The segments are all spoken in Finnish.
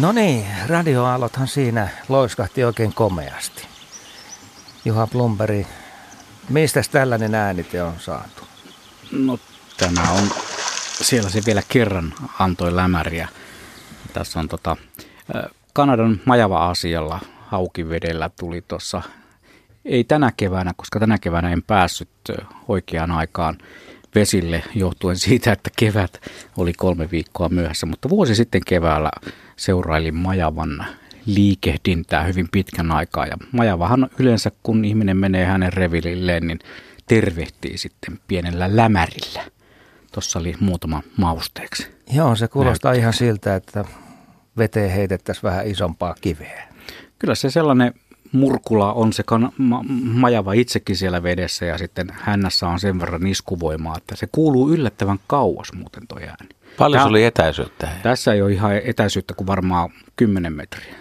No niin, radioaalothan siinä loiskahti oikein komeasti. Juha Plumberi, mistä tällainen äänite on saatu? No tämä on, siellä se vielä kerran antoi lämäriä. Tässä on tota, Kanadan Majava-asialla Haukivedellä tuli tuossa, ei tänä keväänä, koska tänä keväänä en päässyt oikeaan aikaan vesille johtuen siitä, että kevät oli kolme viikkoa myöhässä, mutta vuosi sitten keväällä seurailin Majavan liikehdintää hyvin pitkän aikaa. Ja Majavahan yleensä, kun ihminen menee hänen revililleen, niin tervehtii sitten pienellä lämärillä. Tuossa oli muutama mausteeksi. Joo, se kuulostaa Näyttää. ihan siltä, että veteen heitettäisiin vähän isompaa kiveä. Kyllä se sellainen murkula on se kan, ma, majava itsekin siellä vedessä ja sitten hännässä on sen verran iskuvoimaa, että se kuuluu yllättävän kauas muuten toi ääni. Paljon se oli etäisyyttä? Tässä ei ole ihan etäisyyttä kuin varmaan 10 metriä.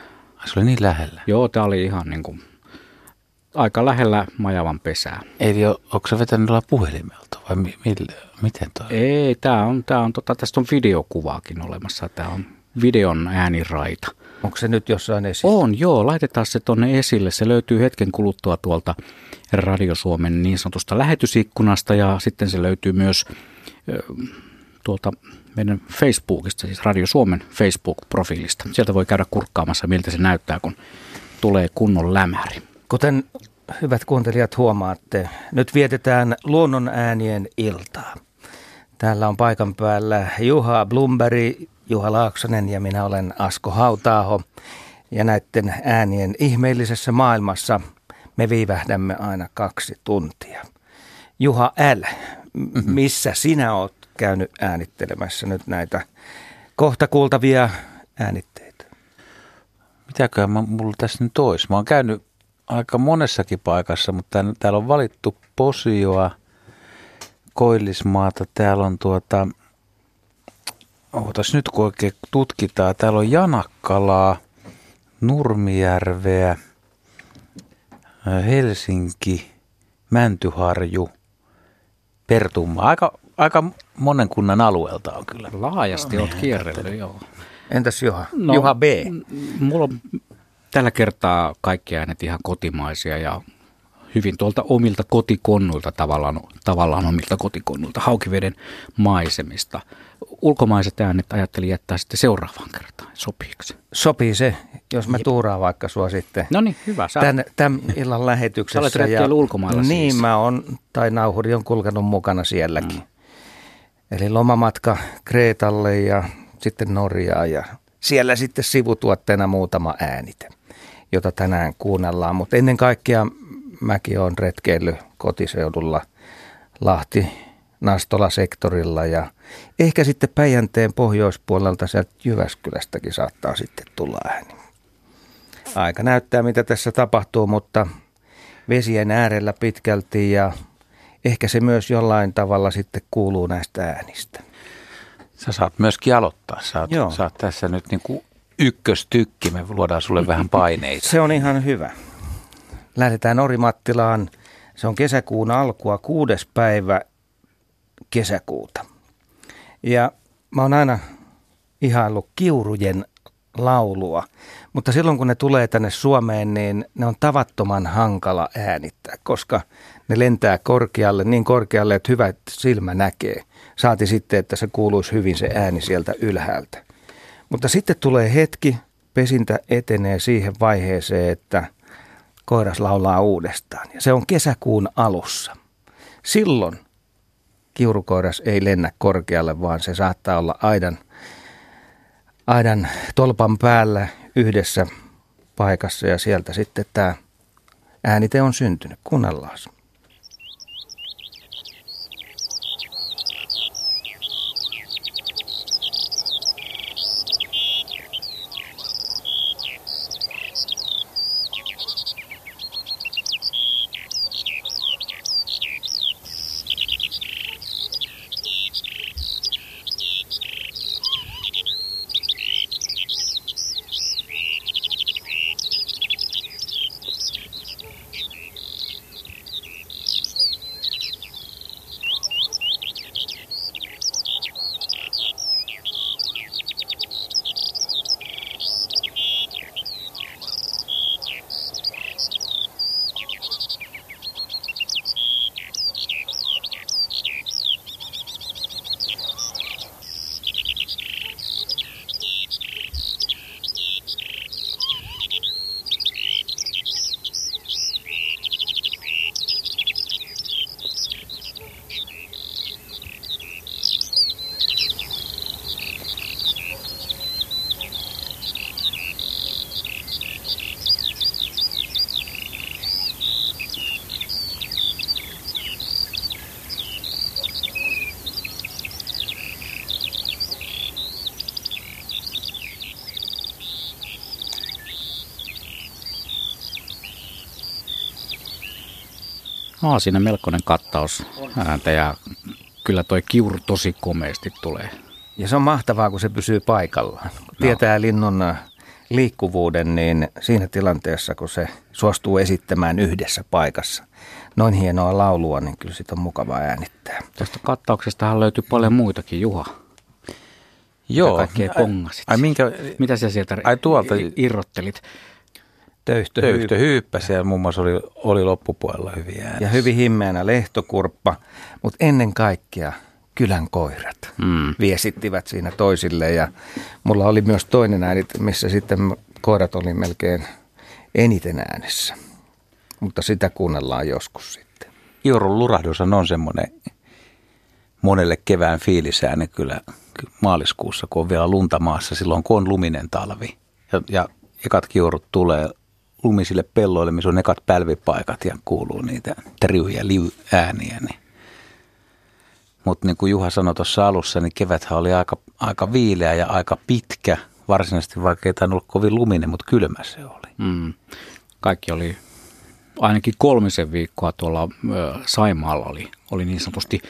Se oli niin lähellä? Joo, tämä oli ihan niin kuin aika lähellä majavan pesää. Eli onko se vetänyt puhelimelta vai mi, mille, miten toi? Ei, tämä on, tää on tota, tästä on videokuvaakin olemassa. Tämä on videon ääniraita. Onko se nyt jossain esillä? On, joo. Laitetaan se tuonne esille. Se löytyy hetken kuluttua tuolta Radio Suomen niin sanotusta lähetysikkunasta ja sitten se löytyy myös tuolta meidän Facebookista, siis Radio Suomen Facebook-profiilista. Sieltä voi käydä kurkkaamassa, miltä se näyttää, kun tulee kunnon lämäri. Kuten hyvät kuuntelijat huomaatte, nyt vietetään luonnon äänien iltaa. Täällä on paikan päällä Juha Blumberi, Juha Laaksonen ja minä olen Asko Hautaaho. Ja näiden äänien ihmeellisessä maailmassa me viivähdämme aina kaksi tuntia. Juha L., mm-hmm. missä sinä oot käynyt äänittelemässä nyt näitä kohta kuultavia äänitteitä? Mitäköhän mä, mulla tässä nyt olisi? Mä oon käynyt aika monessakin paikassa, mutta täällä on valittu Posioa, Koillismaata, täällä on tuota, ootas nyt kun oikein tutkitaan, täällä on Janakkalaa, Nurmijärveä, Helsinki, Mäntyharju, Pertumma. Aika, aika monen kunnan alueelta on kyllä. Laajasti no, olet kierrellyt, joo. Entäs Juha? No, Juha B. Mulla on tällä kertaa kaikki äänet ihan kotimaisia ja hyvin tuolta omilta kotikonnuilta, tavallaan, tavallaan omilta kotikonnuilta, haukiveden maisemista. Ulkomaiset äänet ajattelin jättää sitten seuraavaan kertaan. Sopiiko Sopii se, jos mä tuuraan vaikka sua sitten. No niin, hyvä. Sä tämän, tämän illan lähetyksessä. Sä olet ja, ulkomailla Niin, siis. mä oon, tai nauhuri on kulkenut mukana sielläkin. Mm. Eli lomamatka Kreetalle ja sitten Norjaa ja siellä sitten sivutuotteena muutama äänite, jota tänään kuunnellaan. Mutta ennen kaikkea mäkin olen retkeillyt kotiseudulla Lahti Nastola-sektorilla ja ehkä sitten Päijänteen pohjoispuolelta sieltä Jyväskylästäkin saattaa sitten tulla ääni. Aika näyttää, mitä tässä tapahtuu, mutta vesien äärellä pitkälti ja ehkä se myös jollain tavalla sitten kuuluu näistä äänistä. Sä saat myöskin aloittaa. Sä oot, Joo. Sä oot tässä nyt niin kuin ykköstykki. Me luodaan sulle vähän paineita. Se on ihan hyvä. Lähdetään Orimattilaan. Se on kesäkuun alkua, kuudes päivä kesäkuuta. Ja mä oon aina ihaillut kiurujen laulua, mutta silloin kun ne tulee tänne Suomeen, niin ne on tavattoman hankala äänittää, koska ne lentää korkealle, niin korkealle, että hyvä silmä näkee. Saati sitten, että se kuuluisi hyvin se ääni sieltä ylhäältä. Mutta sitten tulee hetki, pesintä etenee siihen vaiheeseen, että koiras laulaa uudestaan. Ja se on kesäkuun alussa. Silloin kiurukoiras ei lennä korkealle, vaan se saattaa olla aidan, aidan tolpan päällä yhdessä paikassa ja sieltä sitten tämä äänite on syntynyt. Kuunnellaan. Aa, siinä melkoinen kattaus ääntä ja kyllä toi kiuru tosi komeasti tulee. Ja se on mahtavaa, kun se pysyy paikallaan. Kun tietää linnun äh, liikkuvuuden, niin siinä tilanteessa, kun se suostuu esittämään yhdessä paikassa noin hienoa laulua, niin kyllä sitä on mukava äänittää. Tuosta kattauksestahan löytyy paljon muitakin, Juha. Joo. Mitä kaikkea pongasit? Ai minkä, Mitä sä sieltä Ai tuolta- irrottelit? Töyhtö, töyhtö hyyppä siellä muun muassa oli, oli loppupuolella hyviä ja hyvin himmeänä lehtokurppa, mutta ennen kaikkea kylän koirat Mm. viestittivät siinä toisille ja mulla oli myös toinen ääni, missä sitten koirat oli melkein eniten äänessä. Mutta sitä kuunnellaan joskus sitten. Iorun lurahdushan on semmoinen monelle kevään fiilisääne kyllä maaliskuussa, kun on vielä lunta maassa, silloin kun on luminen talvi. Ja, ja ekat kiurut tulee lumisille pelloille, missä on ekat pälvipaikat ja kuuluu niitä triuja ääniä. Niin. Mutta niin kuin Juha sanoi tuossa alussa, niin keväthän oli aika, aika viileä ja aika pitkä. Varsinaisesti vaikka ei olla kovin luminen, mutta kylmä se oli. Mm. Kaikki oli, ainakin kolmisen viikkoa tuolla ö, Saimaalla oli, oli niin sanotusti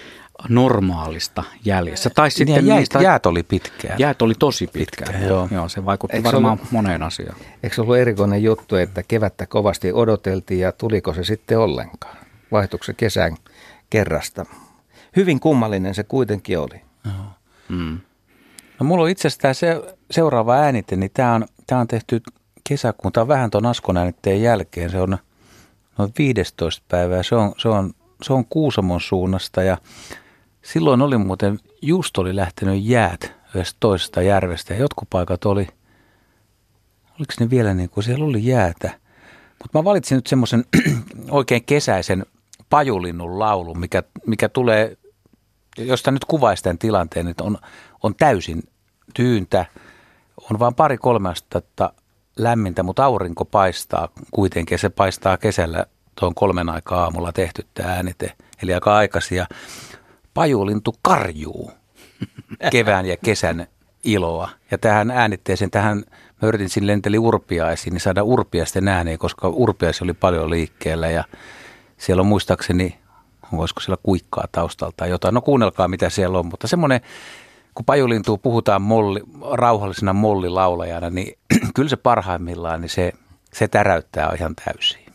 normaalista jäljessä. Tai Sitten sitten jäät, niistä, jäät oli pitkään. jäät oli tosi pitkään. Pitkään, joo. joo. se vaikutti Eikö varmaan ollut- moneen asiaan. Eikö se ollut erikoinen juttu, että kevättä kovasti odoteltiin ja tuliko se sitten ollenkaan? Vaihtuiko se kesän kerrasta? Hyvin kummallinen se kuitenkin oli. Mm. No mulla on itse asiassa se, seuraava äänite, niin tämä on, tää on tehty kesäkuun, tämä on vähän tuon Askon äänitteen jälkeen, se on noin 15 päivää, se on, se on, se on Kuusamon suunnasta ja silloin oli muuten, just oli lähtenyt jäät yhdestä toisesta järvestä ja jotkut paikat oli, oliko ne vielä niin kuin siellä oli jäätä, mutta mä valitsin nyt semmoisen oikein kesäisen pajulinnun laulun, mikä, mikä tulee josta nyt kuvaisi tämän tilanteen, että on, on täysin tyyntä, on vain pari-kolme astetta lämmintä, mutta aurinko paistaa kuitenkin. Se paistaa kesällä tuon kolmen aikaa aamulla tehty tämä äänite, eli aika aikaisin. Pajulintu karjuu kevään ja kesän iloa. Ja tähän äänitteeseen, tähän siinä lenteli urpiaisiin, niin saada urpiaisten ääneen, koska urpiaisi oli paljon liikkeellä ja siellä on muistaakseni, voisiko siellä kuikkaa taustalta tai jotain. No kuunnelkaa mitä siellä on, mutta semmoinen, kun pajulintuu puhutaan molli, rauhallisena mollilaulajana, niin kyllä se parhaimmillaan, niin se, se täräyttää ihan täysin.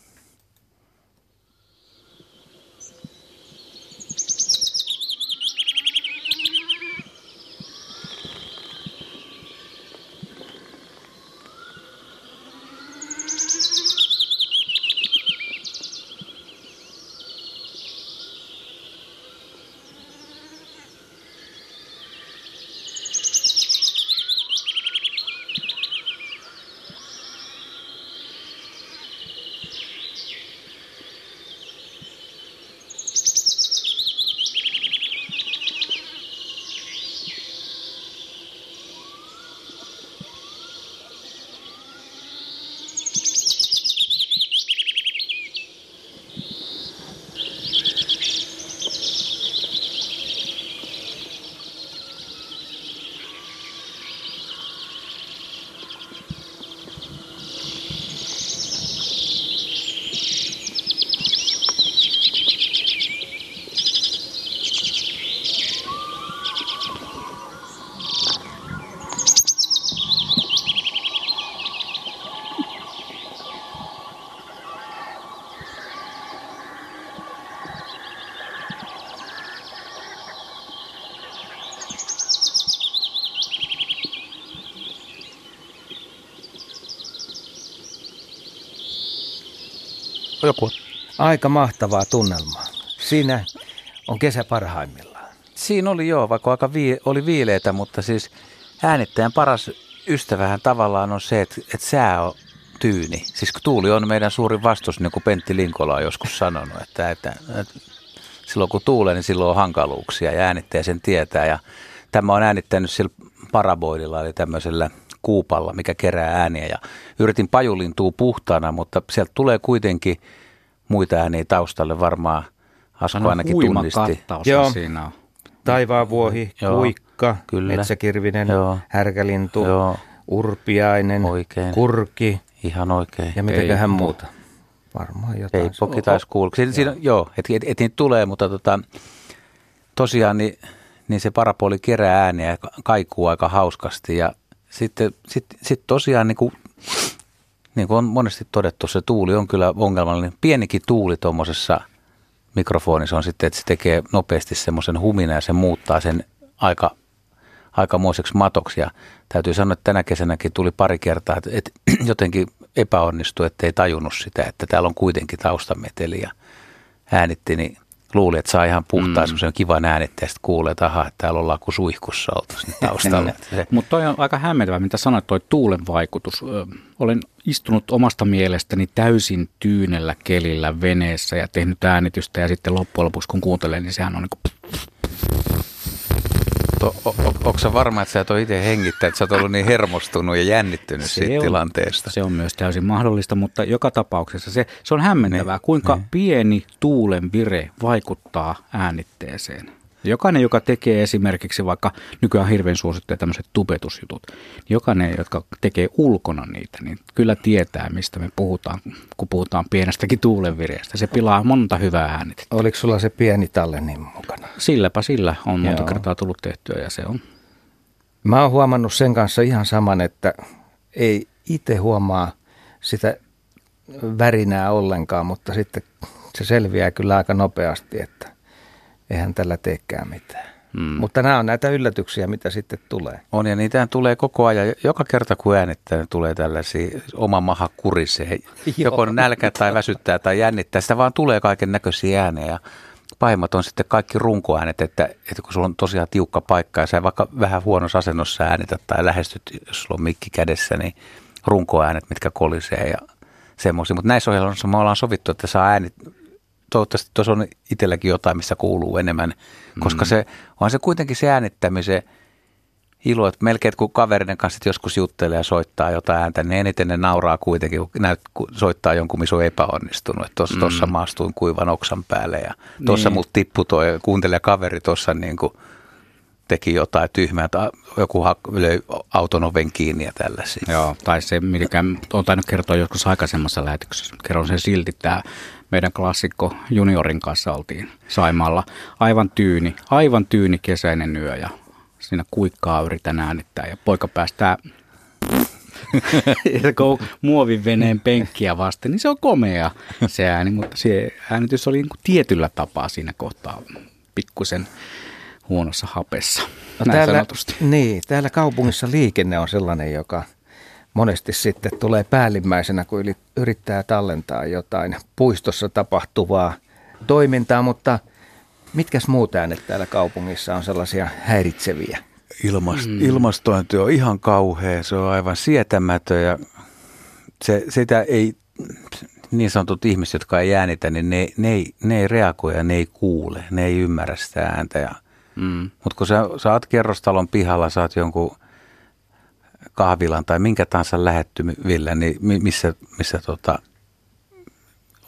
Joku. Aika mahtavaa tunnelmaa. Siinä on kesä parhaimmillaan. Siinä oli joo, vaikka aika vii, oli viileitä, mutta siis äänittäjän paras ystävähän tavallaan on se, että, että sää on tyyni. Siis tuuli on meidän suurin vastus, niin kuin Pentti Linkola on joskus sanonut, että, että, että silloin kun tuulee, niin silloin on hankaluuksia ja äänittäjä sen tietää. Ja tämä on äänittänyt sillä paraboidilla, eli tämmöisellä kuupalla, mikä kerää ääniä. Ja yritin pajulintua puhtaana, mutta sieltä tulee kuitenkin muita ääniä taustalle varmaan. Asko ainakin tunnisti. Joo. siinä on. Taivaanvuohi, Joo, kuikka, kyllä. metsäkirvinen, Joo. härkälintu, Joo. urpiainen, Oikein. kurki Ihan oikein. ja mitäköhän muuta. Varmaan jotain. Ei poki taisi kuulua. Siinä, siinä, joo, että et, et niitä tulee, mutta tota, tosiaan niin, niin se parapoli kerää ääniä ja kaikuu aika hauskasti. Ja sitten sit, sit tosiaan niin kuin, niin kuin on monesti todettu, se tuuli on kyllä ongelmallinen. Pienikin tuuli tuommoisessa mikrofonissa on sitten, että se tekee nopeasti semmoisen humina ja se muuttaa sen aika aikamoiseksi matoksi. Ja täytyy sanoa, että tänä kesänäkin tuli pari kertaa, että, että jotenkin epäonnistui, että ei tajunnut sitä, että täällä on kuitenkin taustameteli ja äänitti, niin luuli, että saa ihan puhtaan mm. semmoisen kivan äänitti ja sitten kuulee, että aha, täällä ollaan kuin suihkussa oltaisiin taustalla. Mutta toi on aika hämmentävä, mitä sanoit, toi tuulen vaikutus. Ö, olen istunut omasta mielestäni täysin tyynellä kelillä veneessä ja tehnyt äänitystä ja sitten loppujen lopuksi kun kuuntelen, niin sehän on niin kuin o, o, onko se varma, että sä et ole itse hengittänyt, että sä oot ollut niin hermostunut ja jännittynyt se siitä on, tilanteesta? Se on myös täysin mahdollista, mutta joka tapauksessa se, se on hämmentävää, niin, kuinka niin. pieni tuulen vire vaikuttaa äänitteeseen. Jokainen, joka tekee esimerkiksi vaikka nykyään hirveän suosittuja tämmöiset tubetusjutut, niin jokainen, jotka tekee ulkona niitä, niin kyllä tietää, mistä me puhutaan, kun puhutaan pienestäkin tuulenvireestä. Se pilaa monta hyvää äänitettä. Oliko sulla se pieni tallennin mukana? Silläpä sillä on monta Joo. kertaa tullut tehtyä ja se on. Mä oon huomannut sen kanssa ihan saman, että ei itse huomaa sitä värinää ollenkaan, mutta sitten se selviää kyllä aika nopeasti, että eihän tällä teekään mitään. Mm. Mutta nämä on näitä yllätyksiä, mitä sitten tulee. On ja niitä tulee koko ajan. Joka kerta kun äänettää, niin tulee tällaisia, oma maha kurisee. Joko nälkä tai väsyttää tai jännittää. Sitä vaan tulee kaiken näköisiä äänejä. Pahimmat on sitten kaikki runkoäänet, että, että kun sulla on tosiaan tiukka paikka ja sä vaikka vähän huonossa asennossa äänetät tai lähestyt, jos sulla on mikki kädessä, niin runkoäänet, mitkä kolisee ja semmoisia. Mutta näissä ohjelmissa me ollaan sovittu, että saa äänet toivottavasti tuossa on itselläkin jotain, missä kuuluu enemmän, koska mm. se on se kuitenkin se äänittämisen ilo, että melkein kun kaverinen kanssa joskus juttelee ja soittaa jotain ääntä, niin eniten ne nauraa kuitenkin, kun näyt, kun soittaa jonkun, missä on epäonnistunut. Että tuossa mm. maastuin kuivan oksan päälle ja tuossa niin. mut tippui tuo kuuntelija kaveri tuossa niin kuin teki jotain tyhmää, tai joku löi auton oven kiinni ja tällaisia. Joo, tai se, mikä on tainnut kertoa joskus aikaisemmassa lähetyksessä, kerron sen silti, tämä meidän klassikko juniorin kanssa oltiin Saimalla. Aivan tyyni, aivan tyyni kesäinen yö ja siinä kuikkaa yritän äänittää ja poika päästää muovin veneen penkkiä vasten, niin se on komea se ääni, mutta se äänitys oli niin kuin tietyllä tapaa siinä kohtaa pikkusen huonossa hapessa. No täällä, niin, täällä kaupungissa liikenne on sellainen, joka – monesti sitten tulee päällimmäisenä, kun yrittää tallentaa jotain puistossa tapahtuvaa toimintaa, mutta mitkäs muut äänet täällä kaupungissa on sellaisia häiritseviä? Ilmast, mm. Ilmastointi on ihan kauhea, se on aivan sietämätön ja se, sitä ei, niin sanotut ihmiset, jotka ei äänitä, niin ne, ne, ei, ne ei reagoi ja ne ei kuule, ne ei ymmärrä sitä ääntä. Ja, mm. Mutta kun sä, sä oot kerrostalon pihalla, sä oot jonkun kahvilan tai minkä tahansa lähettyvillä, niin missä, missä tota,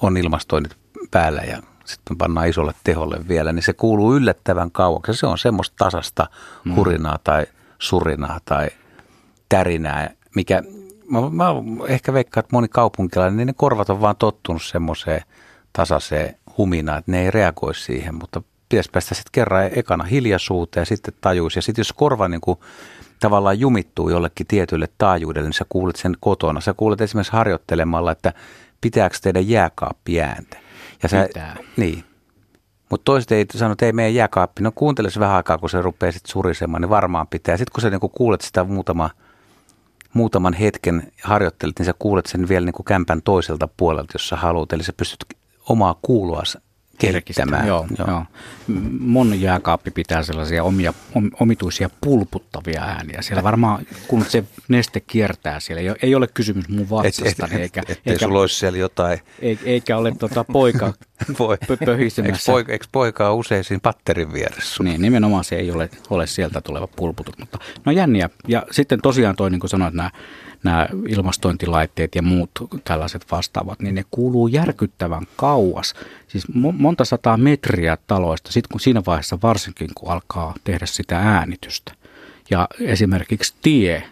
on ilmastoinnit päällä ja sitten pannaan isolle teholle vielä, niin se kuuluu yllättävän kauaksi. Se on semmoista tasasta mm. hurinaa tai surinaa tai tärinää, mikä mä, mä ehkä veikkaan, että moni kaupunkilainen, niin ne korvat on vaan tottunut semmoiseen tasaiseen huminaan, että ne ei reagoi siihen, mutta pitäisi päästä sitten kerran ekana hiljaisuuteen ja sitten tajuisi. Ja sitten jos korva niin kuin tavallaan jumittuu jollekin tietylle taajuudelle, niin sä kuulet sen kotona. Sä kuulet esimerkiksi harjoittelemalla, että pitääkö teidän jääkaappi ääntä. Ja sä, Pitää. Niin. Mutta toiset ei sano, että ei meidän jääkaappi. No kuuntele se vähän aikaa, kun se rupeaa sitten surisemaan, niin varmaan pitää. Sitten kun sä niinku kuulet sitä muutama, muutaman hetken harjoittelet, niin sä kuulet sen vielä niinku kämpän toiselta puolelta, jos sä haluat. Eli sä pystyt omaa kuulua kehittämään. Joo, joo. joo. Mun jääkaappi pitää sellaisia omia, om, omituisia pulputtavia ääniä. Siellä varmaan, kun se neste kiertää siellä, ei ole kysymys mun vatsastani. Et, et, eikä, et, eikä, sulla olisi siellä jotain. Eikä ole tota poika Voi. pöhisemässä. Eikö poika, eikö poika ole usein siinä patterin vieressä? Niin, nimenomaan se ei ole, ole sieltä tuleva pulputus. Mutta no jänniä. Ja sitten tosiaan toi, niin kuin sanoit, nämä nämä ilmastointilaitteet ja muut tällaiset vastaavat, niin ne kuuluu järkyttävän kauas. Siis monta sataa metriä taloista, sitten kun siinä vaiheessa varsinkin, kun alkaa tehdä sitä äänitystä. Ja esimerkiksi tie,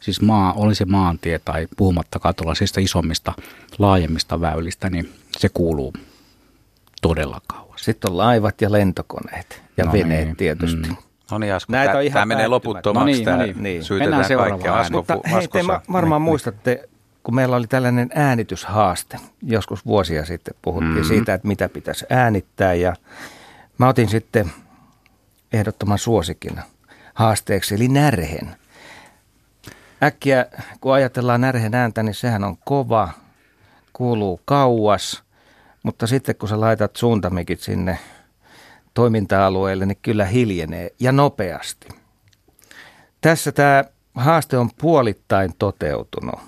siis maa, oli se maantie tai puhumattakaan tuollaisista isommista, laajemmista väylistä, niin se kuuluu todella kauas. Sitten on laivat ja lentokoneet ja No veneet niin, tietysti. mm. No niin, Asko, Näitä tämä, on ihan tämä menee loputtomaksi. No niin, tämä no niin. Niin. Syytetään Mennään seuraavaan kaikkea. Asko, Mutta Asko hei, te saa- ma- varmaan niin. muistatte, kun meillä oli tällainen äänityshaaste, joskus vuosia sitten puhuttiin Mhm. mm-hmm. siitä, että mitä pitäisi äänittää ja mä otin sitten ehdottoman suosikin haasteeksi, eli närhen. Äkkiä, kun ajatellaan närhen ääntä, niin sehän on kova, kuuluu kauas, mutta sitten kun sä laitat suuntamikit sinne toiminta-alueelle, niin kyllä hiljenee ja nopeasti. Tässä tämä haaste on puolittain toteutunut.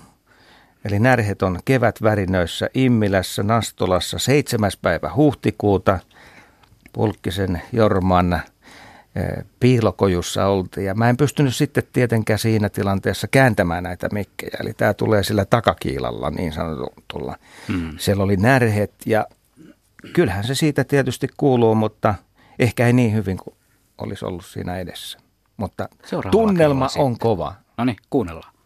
Eli närhet on kevätvärinöissä Immilässä, Nastolassa 7. päivä huhtikuuta. Pulkkisen Jorman eh, piilokojussa oltiin. Ja mä en pystynyt sitten tietenkään siinä tilanteessa kääntämään näitä mikkejä. Eli tämä tulee sillä takakiilalla niin sanotulla. Mm. Siellä oli närhet ja kyllähän se siitä tietysti kuuluu, mutta ehkä ei niin hyvin kuin olisi ollut siinä edessä. Mutta Seuraavalla tunnelma on kova. No niin, kuunnellaan.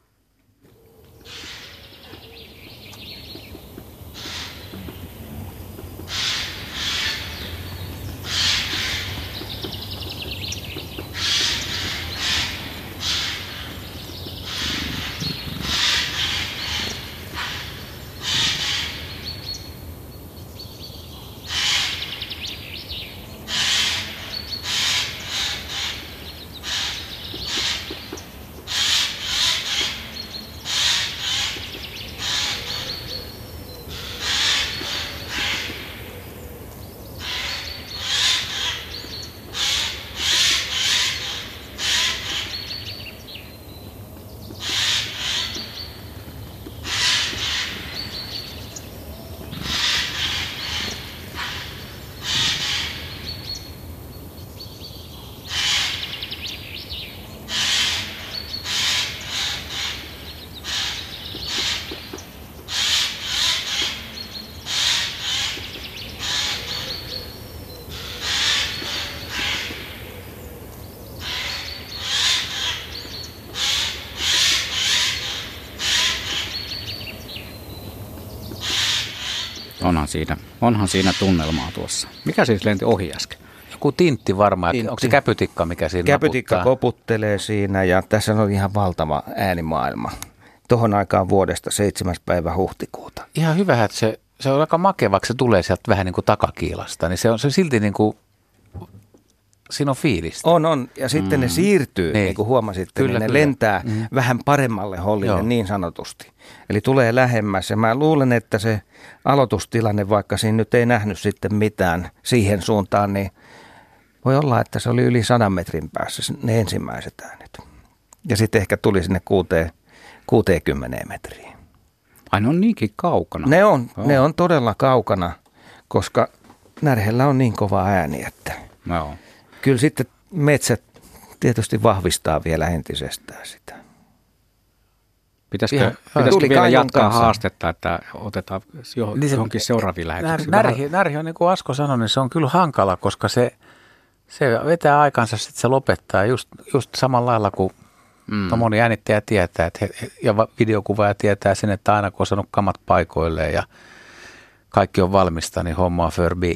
Onhan siinä, onhan siinä tunnelmaa tuossa. Mikä siis lenti ohi äsken? Joku tintti varmaan. Tintti. Onko se käpytikka, mikä siinä Käpytikka naputtaa? koputtelee siinä ja tässä on ihan valtava äänimaailma. Tuohon aikaan vuodesta 7. päivä huhtikuuta. Ihan hyvä, että se, se on aika makea, vaikka se tulee sieltä vähän niin kuin takakiilasta. Niin se on, se silti niin kuin, siinä on fiilistä. On, on. Ja sitten mm. ne siirtyy, niin, Niin. niin kuin huomasitte, Kyllä, niin ne kyllä. lentää mm. vähän paremmalle hollille Joo. niin sanotusti. Eli tulee lähemmäs. Ja mä luulen, että se aloitustilanne, vaikka siinä nyt ei nähnyt sitten mitään siihen suuntaan, niin voi olla, että se oli yli sadan metrin päässä ne ensimmäiset äänet. Ja sitten ehkä tuli sinne kuuteen, 60 metriin. Ai ne on niinkin kaukana. Ne on, Joo. ne on todella kaukana, koska närhellä on niin kova ääni, että Joo. Kyllä sitten metsät tietysti vahvistaa vielä entisestään sitä. Pitäisikö, Ihan- pitäisikö Tuli vielä jatkaa kanssa. haastetta, että otetaan jo, Niin se- johonkin seuraaviin lähetyksiin? närhi, närhi on niin kuin Asko sanoi, niin se on kyllä hankala, koska se, se vetää aikansa, sitten se lopettaa just, just samalla lailla kuin mm. no moni äänittäjä tietää, että ja va- videokuvaaja tietää sen, että aina kun on saanut kamat paikoilleen ja kaikki on valmista, niin homma on förbi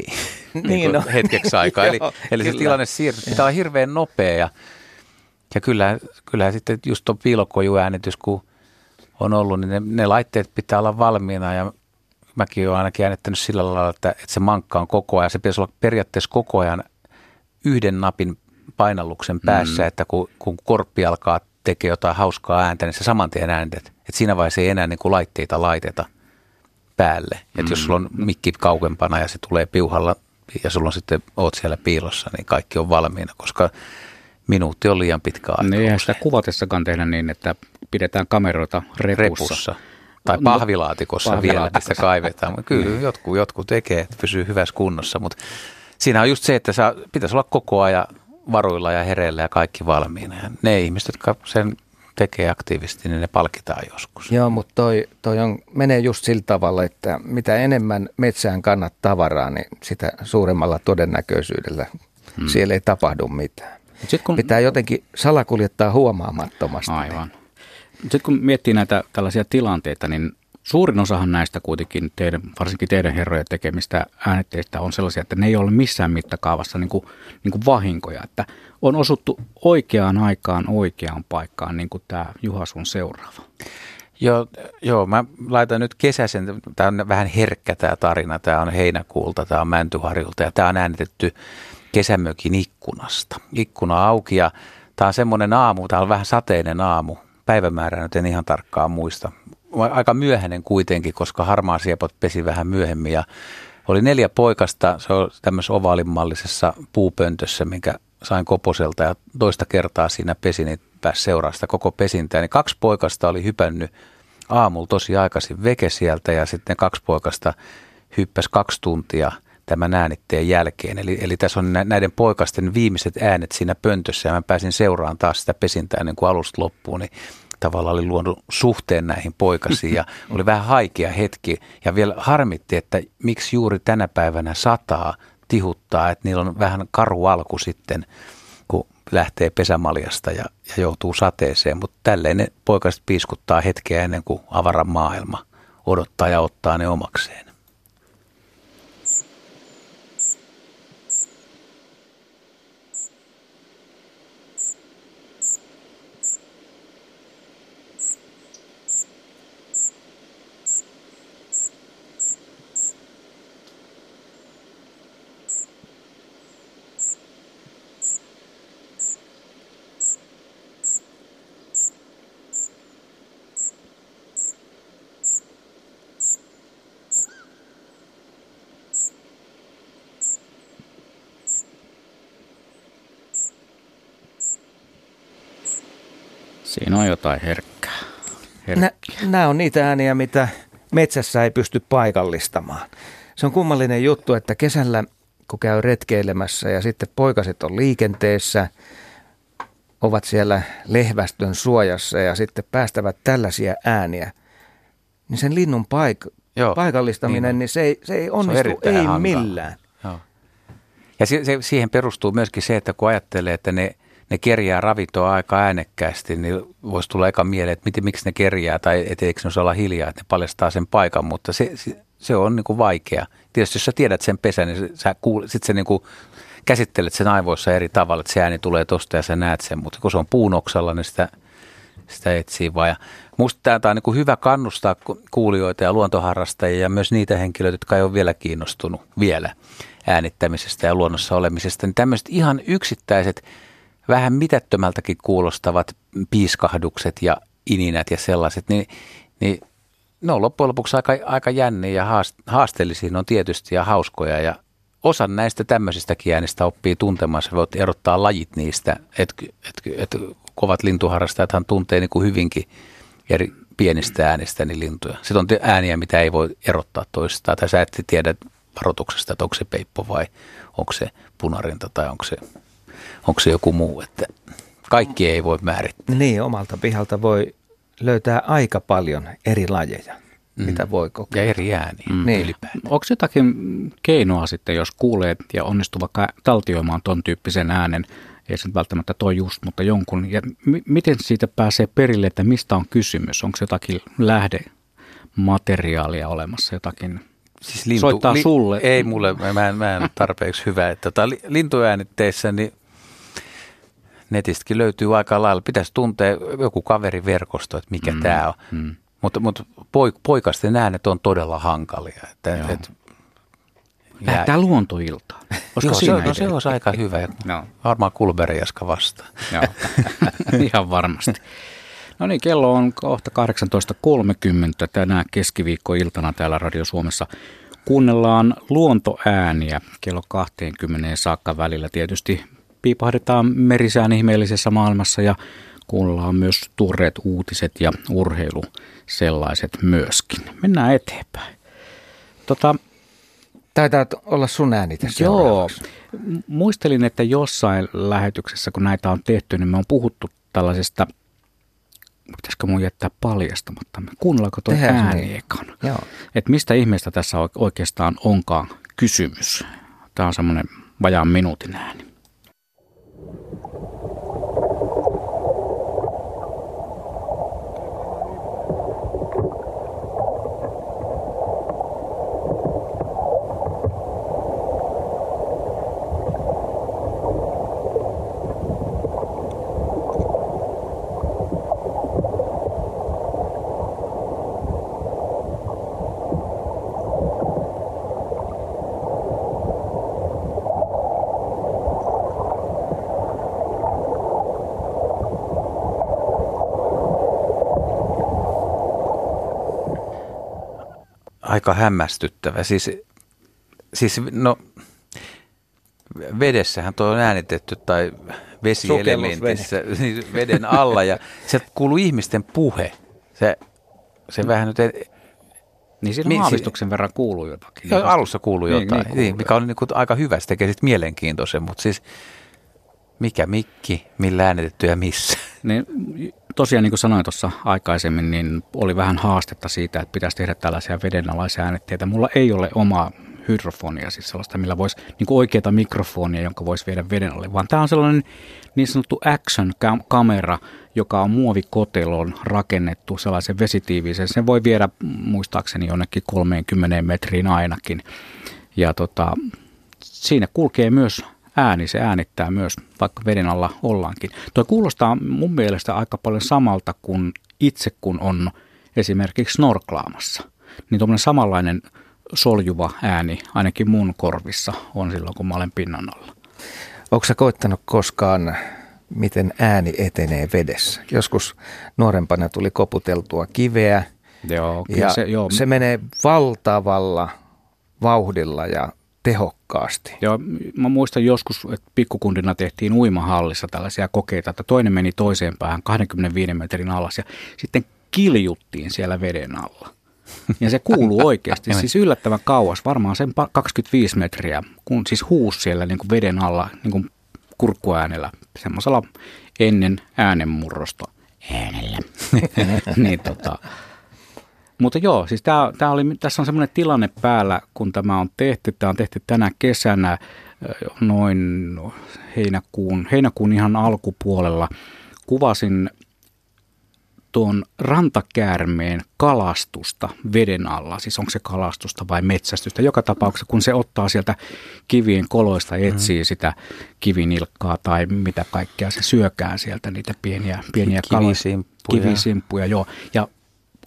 Niin kuin on. hetkeksi aikaa. eli, eli se tilanne siirtyy, pitää olla hirveän nopea ja, ja kyllä, kyllä sitten just tuon piilokojuäänitys, kun on ollut, niin ne, ne laitteet pitää olla valmiina ja mäkin olen ainakin äänettänyt sillä lailla, että, että se mankka on koko ajan, se pitäisi olla periaatteessa koko ajan yhden napin painalluksen päässä, mm. että kun, kun korppi alkaa tekee jotain hauskaa ääntä, niin se saman tien äänetät. Että siinä vaiheessa ei enää niin kuin laitteita laiteta päälle. Että Mm. jos sulla on mikki kaukempana ja se tulee piuhalla ja sulla on sitten, oot siellä piilossa, niin kaikki on valmiina, koska minuutti on liian pitkä aika. Niin eihän sitä kuvatessakaan tehdä niin, että pidetään kameroita repussa. repussa. Tai No, pahvilaatikossa, vielä, pahvilaatikossa. mistä kaivetaan. Kyllä jotkut, jotkut tekee, että pysyy hyvässä kunnossa. Mutta siinä on just se, että saa, pitäisi olla koko ajan varuilla ja hereillä ja kaikki valmiina. Ja ne ihmiset, jotka sen tekee aktiivisesti, niin ne palkitaan joskus. Joo, mutta toi, toi on, menee just sillä tavalla, että mitä enemmän metsään kannat tavaraa, niin sitä suuremmalla todennäköisyydellä hmm. siellä ei tapahdu mitään. Sit kun, Pitää jotenkin salakuljettaa huomaamattomasti. Aivan. Sitten kun miettii näitä tällaisia tilanteita, niin suurin osahan näistä kuitenkin, teidän, varsinkin teidän herrojen tekemistä äänitteistä on sellaisia, että ne ei ole missään mittakaavassa niin kuin, niin kuin vahinkoja. Että on osuttu oikeaan aikaan oikeaan paikkaan, niin kuin tämä Juha sun seuraava. Joo, joo, mä laitan nyt kesäisen, tämä on vähän herkkä tämä tarina, tämä on heinäkuulta, tämä on Mäntyharjulta ja tämä on äänitetty kesämökin ikkunasta. Ikkuna auki ja tämä on semmoinen aamu, tämä on vähän sateinen aamu, päivämäärä nyt en ihan tarkkaan muista. Aika myöhäinen kuitenkin, koska harmaa siepot pesi vähän myöhemmin ja oli neljä poikasta, se on tämmöisessä ovaalimmallisessa puupöntössä, minkä sain Koposelta ja toista kertaa siinä pesin, niin pääsi seuraa sitä koko pesintää. Niin kaksi poikasta oli hypännyt aamulla tosi aikaisin veke sieltä ja sitten kaksi poikasta hyppäsi kaksi tuntia tämän äänitteen jälkeen. Eli, eli tässä on näiden poikasten viimeiset äänet siinä pöntössä ja mä pääsin seuraamaan taas sitä pesintää ennen kuin alusta loppuun. Niin tavallaan oli luonut suhteen näihin poikasiin ja oli vähän haikea hetki. Ja vielä harmitti, että miksi juuri tänä päivänä sataa tihuttaa, että niillä on vähän karu alku sitten, kun lähtee pesämaljasta ja, ja joutuu sateeseen. Mutta tälleen ne poikaset piiskuttaa hetkeä ennen kuin avaran maailma odottaa ja ottaa ne omakseen. Siinä on jotain herkkää. Nämä on niitä ääniä, mitä metsässä ei pysty paikallistamaan. Se on kummallinen juttu, että kesällä kun käy retkeilemässä ja sitten poikaset on liikenteessä, ovat siellä lehvästön suojassa ja sitten päästävät tällaisia ääniä, niin sen linnun paik- Joo, paikallistaminen, niin, niin se, ei, se ei onnistu se ei hankala. millään. Joo. Ja se, se, siihen perustuu myöskin se, että kun ajattelee, että ne ne kerjää ravintoa aika äänekkäästi, niin voisi tulla eka mieleen, että miten, miksi ne kerjää tai et, eikö ne olla hiljaa, että ne paljastaa sen paikan, mutta se, se on niin kuin vaikea. Tietysti jos sä tiedät sen pesän, niin sä kuul, sit sä niin kuin käsittelet sen aivoissa eri tavalla, että se ääni tulee tosta ja sä näet sen, mutta kun se on puunoksalla, niin sitä, sitä etsii vaan. Ja musta tämä on niin hyvä kannustaa kuulijoita ja luontoharrastajia ja myös niitä henkilöitä, jotka ei ole vielä kiinnostunut vielä äänittämisestä ja luonnossa olemisesta, niin tämmöiset ihan yksittäiset vähän mitättömältäkin kuulostavat piiskahdukset ja ininät ja sellaiset, niin, niin ne on loppujen lopuksi aika, aika jänniä ja haasteellisia. On tietysti ja hauskoja ja osan näistä tämmöisistä äänistä oppii tuntemaan, sä voit erottaa lajit niistä, että et, et, kovat lintuharrastajathan tuntee niin kuin hyvinkin eri pienistä äänistä niin lintuja. Sitten on ääniä, mitä ei voi erottaa toisistaan, tai sä et tiedä varoituksesta, että onko se peippo vai onko se punarinta tai onko se onko se joku muu, että kaikki ei voi määrittää. Niin, omalta pihalta voi löytää aika paljon eri lajeja, mm. mitä voi kokea. Ja eri ääniä mm. niin. ylipäätään. Onko jotakin keinoa sitten, jos kuulee ja onnistuu vaikka taltioimaan ton tyyppisen äänen, ei se välttämättä toi just, mutta jonkun, ja m- miten siitä pääsee perille, että mistä on kysymys? Onko jotakin lähdemateriaalia olemassa, jotakin siis lintu, soittaa li, sulle? Ei mulle, mä en, mä en tarpeeksi hyvä. Että tota, lintuäänitteissä niin netistäkin löytyy aika lailla. Pitäisi tuntea joku kaveriverkosto, että mikä mm, tämä on. Mm. Mutta, mutta poikasten äänet on todella hankalia. Että, et, Lähdetään luontoiltaan. Joo, se, no, se olisi aika hyvä. No. Varmaan Kulberiaska vastaan. Joo, ihan varmasti. No niin, kello on kohta 18.30 tänä keskiviikkoiltana täällä Radio Suomessa. Kuunnellaan luontoääniä kello 20 saakka välillä. Tietysti piipahdetaan merisään ihmeellisessä maailmassa ja kuunnellaan myös tuoreet uutiset ja urheilu sellaiset myöskin. Mennään eteenpäin. Tota, Taitaa olla sun ääni tässä Joo. Muistelin, että jossain lähetyksessä, kun näitä on tehty, niin me on puhuttu tällaisesta, pitäisikö mun jättää paljastamatta, kuunnellaanko tuo ääni niin. ekan? Että mistä ihmeestä tässä oikeastaan onkaan kysymys? Tämä on semmoinen vajaan minuutin ääni. Thank you. Aika hämmästyttävä. Siis, siis no, vedessähän tuo on äänitetty tai vesielementissä niin veden alla ja se kuuluu ihmisten puhe. Se, se vähän nyt... Niin siinä niin, aavistuksen verran kuuluu jotakin. Joo, alussa kuuluu niin, jotain, niin, niin, mikä on niin kuin aika hyvä, se tekee sitten mielenkiintoisen, mutta siis mikä mikki, millä äänitetty ja missä. Niin, tosiaan niin kuin sanoin tuossa aikaisemmin, niin oli vähän haastetta siitä, että pitäisi tehdä tällaisia vedenalaisia äänitteitä. Mulla ei ole omaa hydrofonia, siis sellaista, millä voisi niin oikeaa mikrofonia, jonka voisi viedä veden alle, vaan tämä on sellainen niin sanottu action-kamera, joka on muovikoteloon rakennettu sellaisen vesitiivisen. Sen voi viedä muistaakseni jonnekin 30 metriin ainakin. Ja tota, siinä kulkee myös ääni, se äänittää myös, vaikka veden alla ollaankin. Tuo kuulostaa mun mielestä aika paljon samalta kuin itse, kun on esimerkiksi snorklaamassa. Niin tuommoinen samanlainen soljuva ääni, ainakin mun korvissa, on silloin, kun mä olen pinnan alla. Onko sä koittanut koskaan, miten ääni etenee vedessä? Joskus nuorempana tuli koputeltua kiveä, joo, ja se, joo. se menee valtavalla vauhdilla ja tehokkaasti. Joo, mä muistan joskus, että pikkukundina tehtiin uimahallissa tällaisia kokeita, että toinen meni toiseen päähän 25 metrin alas ja sitten kiljuttiin siellä veden alla. Ja se kuuluu oikeasti, siis yllättävän kauas, varmaan sen 25 metriä, kun siis huus siellä niin kuin veden alla niin kuin kurkkuäänellä, semmoisella ennen äänenmurrosta äänellä. niin, tota. Mutta joo, siis tää, tää oli, tässä on semmoinen tilanne päällä, kun tämä on tehty. Tämä on tehty tänä kesänä noin heinäkuun, heinäkuun ihan alkupuolella. Kuvasin tuon rantakäärmeen kalastusta veden alla, siis onko se kalastusta vai metsästystä. Joka tapauksessa, kun se ottaa sieltä kivien koloista, etsii mm. sitä kivinilkkaa tai mitä kaikkea se syökää sieltä, niitä pieniä, pieniä kivisimppuja. kivisimppuja. Joo. Ja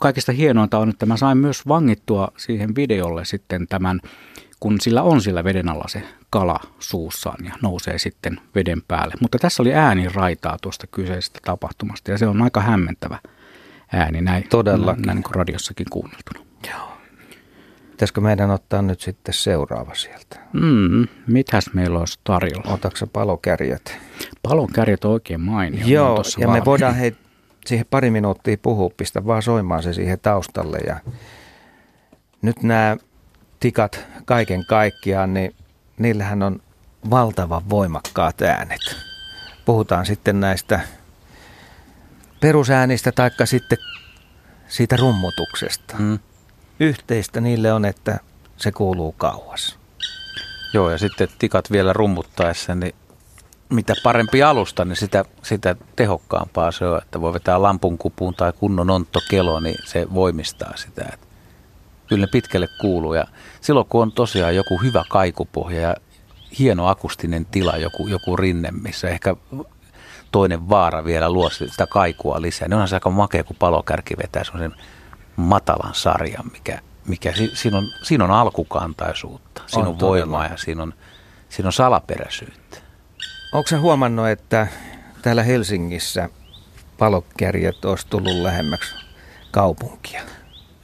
kaikista hienointa on, että mä sain myös vangittua siihen videolle sitten tämän, kun sillä on sillä veden alla se kala suussaan ja nousee sitten veden päälle. Mutta tässä oli ääni raitaa tuosta kyseisestä tapahtumasta ja se on aika hämmentävä ääni näin, Todellakin. näin niin kuin radiossakin kuunneltuna. Joo. Pitäisikö meidän ottaa nyt sitten seuraava sieltä? Mm, mitäs meillä olisi tarjolla? Otatko palokärjet? Palokärjet on oikein mainio. Joo, ja valmiin. me voidaan hei, siihen pari minuuttia puhua, pistä vaan soimaan se siihen taustalle. Ja nyt nämä tikat kaiken kaikkiaan, niin niillähän on valtavan voimakkaat äänet. Puhutaan sitten näistä perusäänistä taikka sitten siitä rummutuksesta. Mm. Yhteistä niille on, että se kuuluu kauas. Joo, ja sitten tikat vielä rummuttaessa, niin mitä parempi alusta, niin sitä, sitä tehokkaampaa se on, että voi vetää lampun kupuun tai kunnon onttokelo, niin se voimistaa sitä. Että kyllä ne pitkälle kuuluu ja silloin kun on tosiaan joku hyvä kaikupohja ja hieno akustinen tila, joku, joku rinne, missä ehkä toinen vaara vielä luo sitä kaikua lisää. Ne on se aika makea, kun palokärki vetää semmoisen matalan sarjan, mikä, mikä siinä, on, siinä on alkukantaisuutta, siinä on, on voimaa ja siinä on, siinä on salaperäisyyttä. Onko se huomannut, että täällä Helsingissä palokärjet olisi tullut lähemmäksi kaupunkia?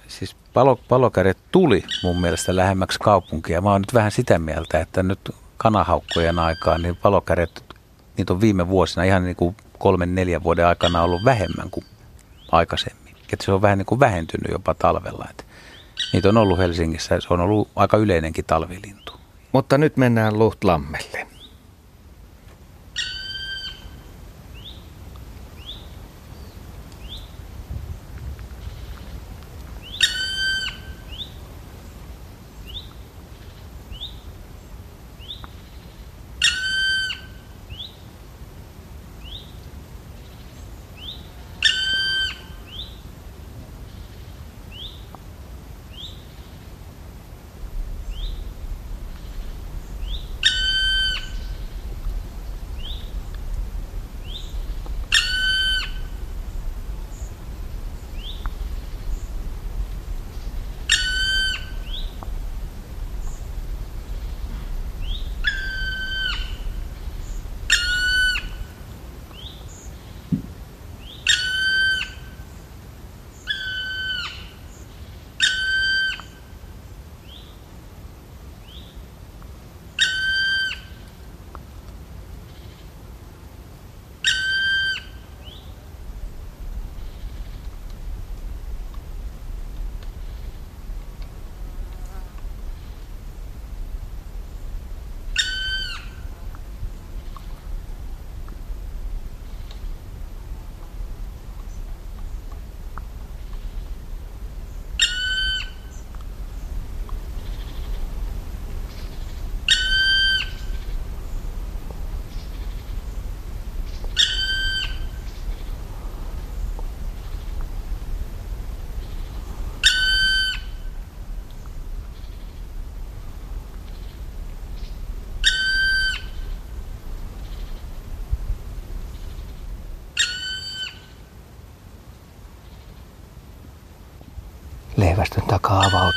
Siis palo, palokärjet tuli mun mielestä lähemmäksi kaupunkia. Mä oon nyt vähän sitä mieltä, että nyt kanahaukkojen aikaan niin palokärjet niitä on viime vuosina ihan niin kuin kolmen, neljän vuoden aikana ollut vähemmän kuin aikaisemmin. Että se on vähän niin kuin vähentynyt jopa talvella. Että niitä on ollut Helsingissä, se on ollut aika yleinenkin talvilintu. Mutta nyt mennään Luhtlammelle.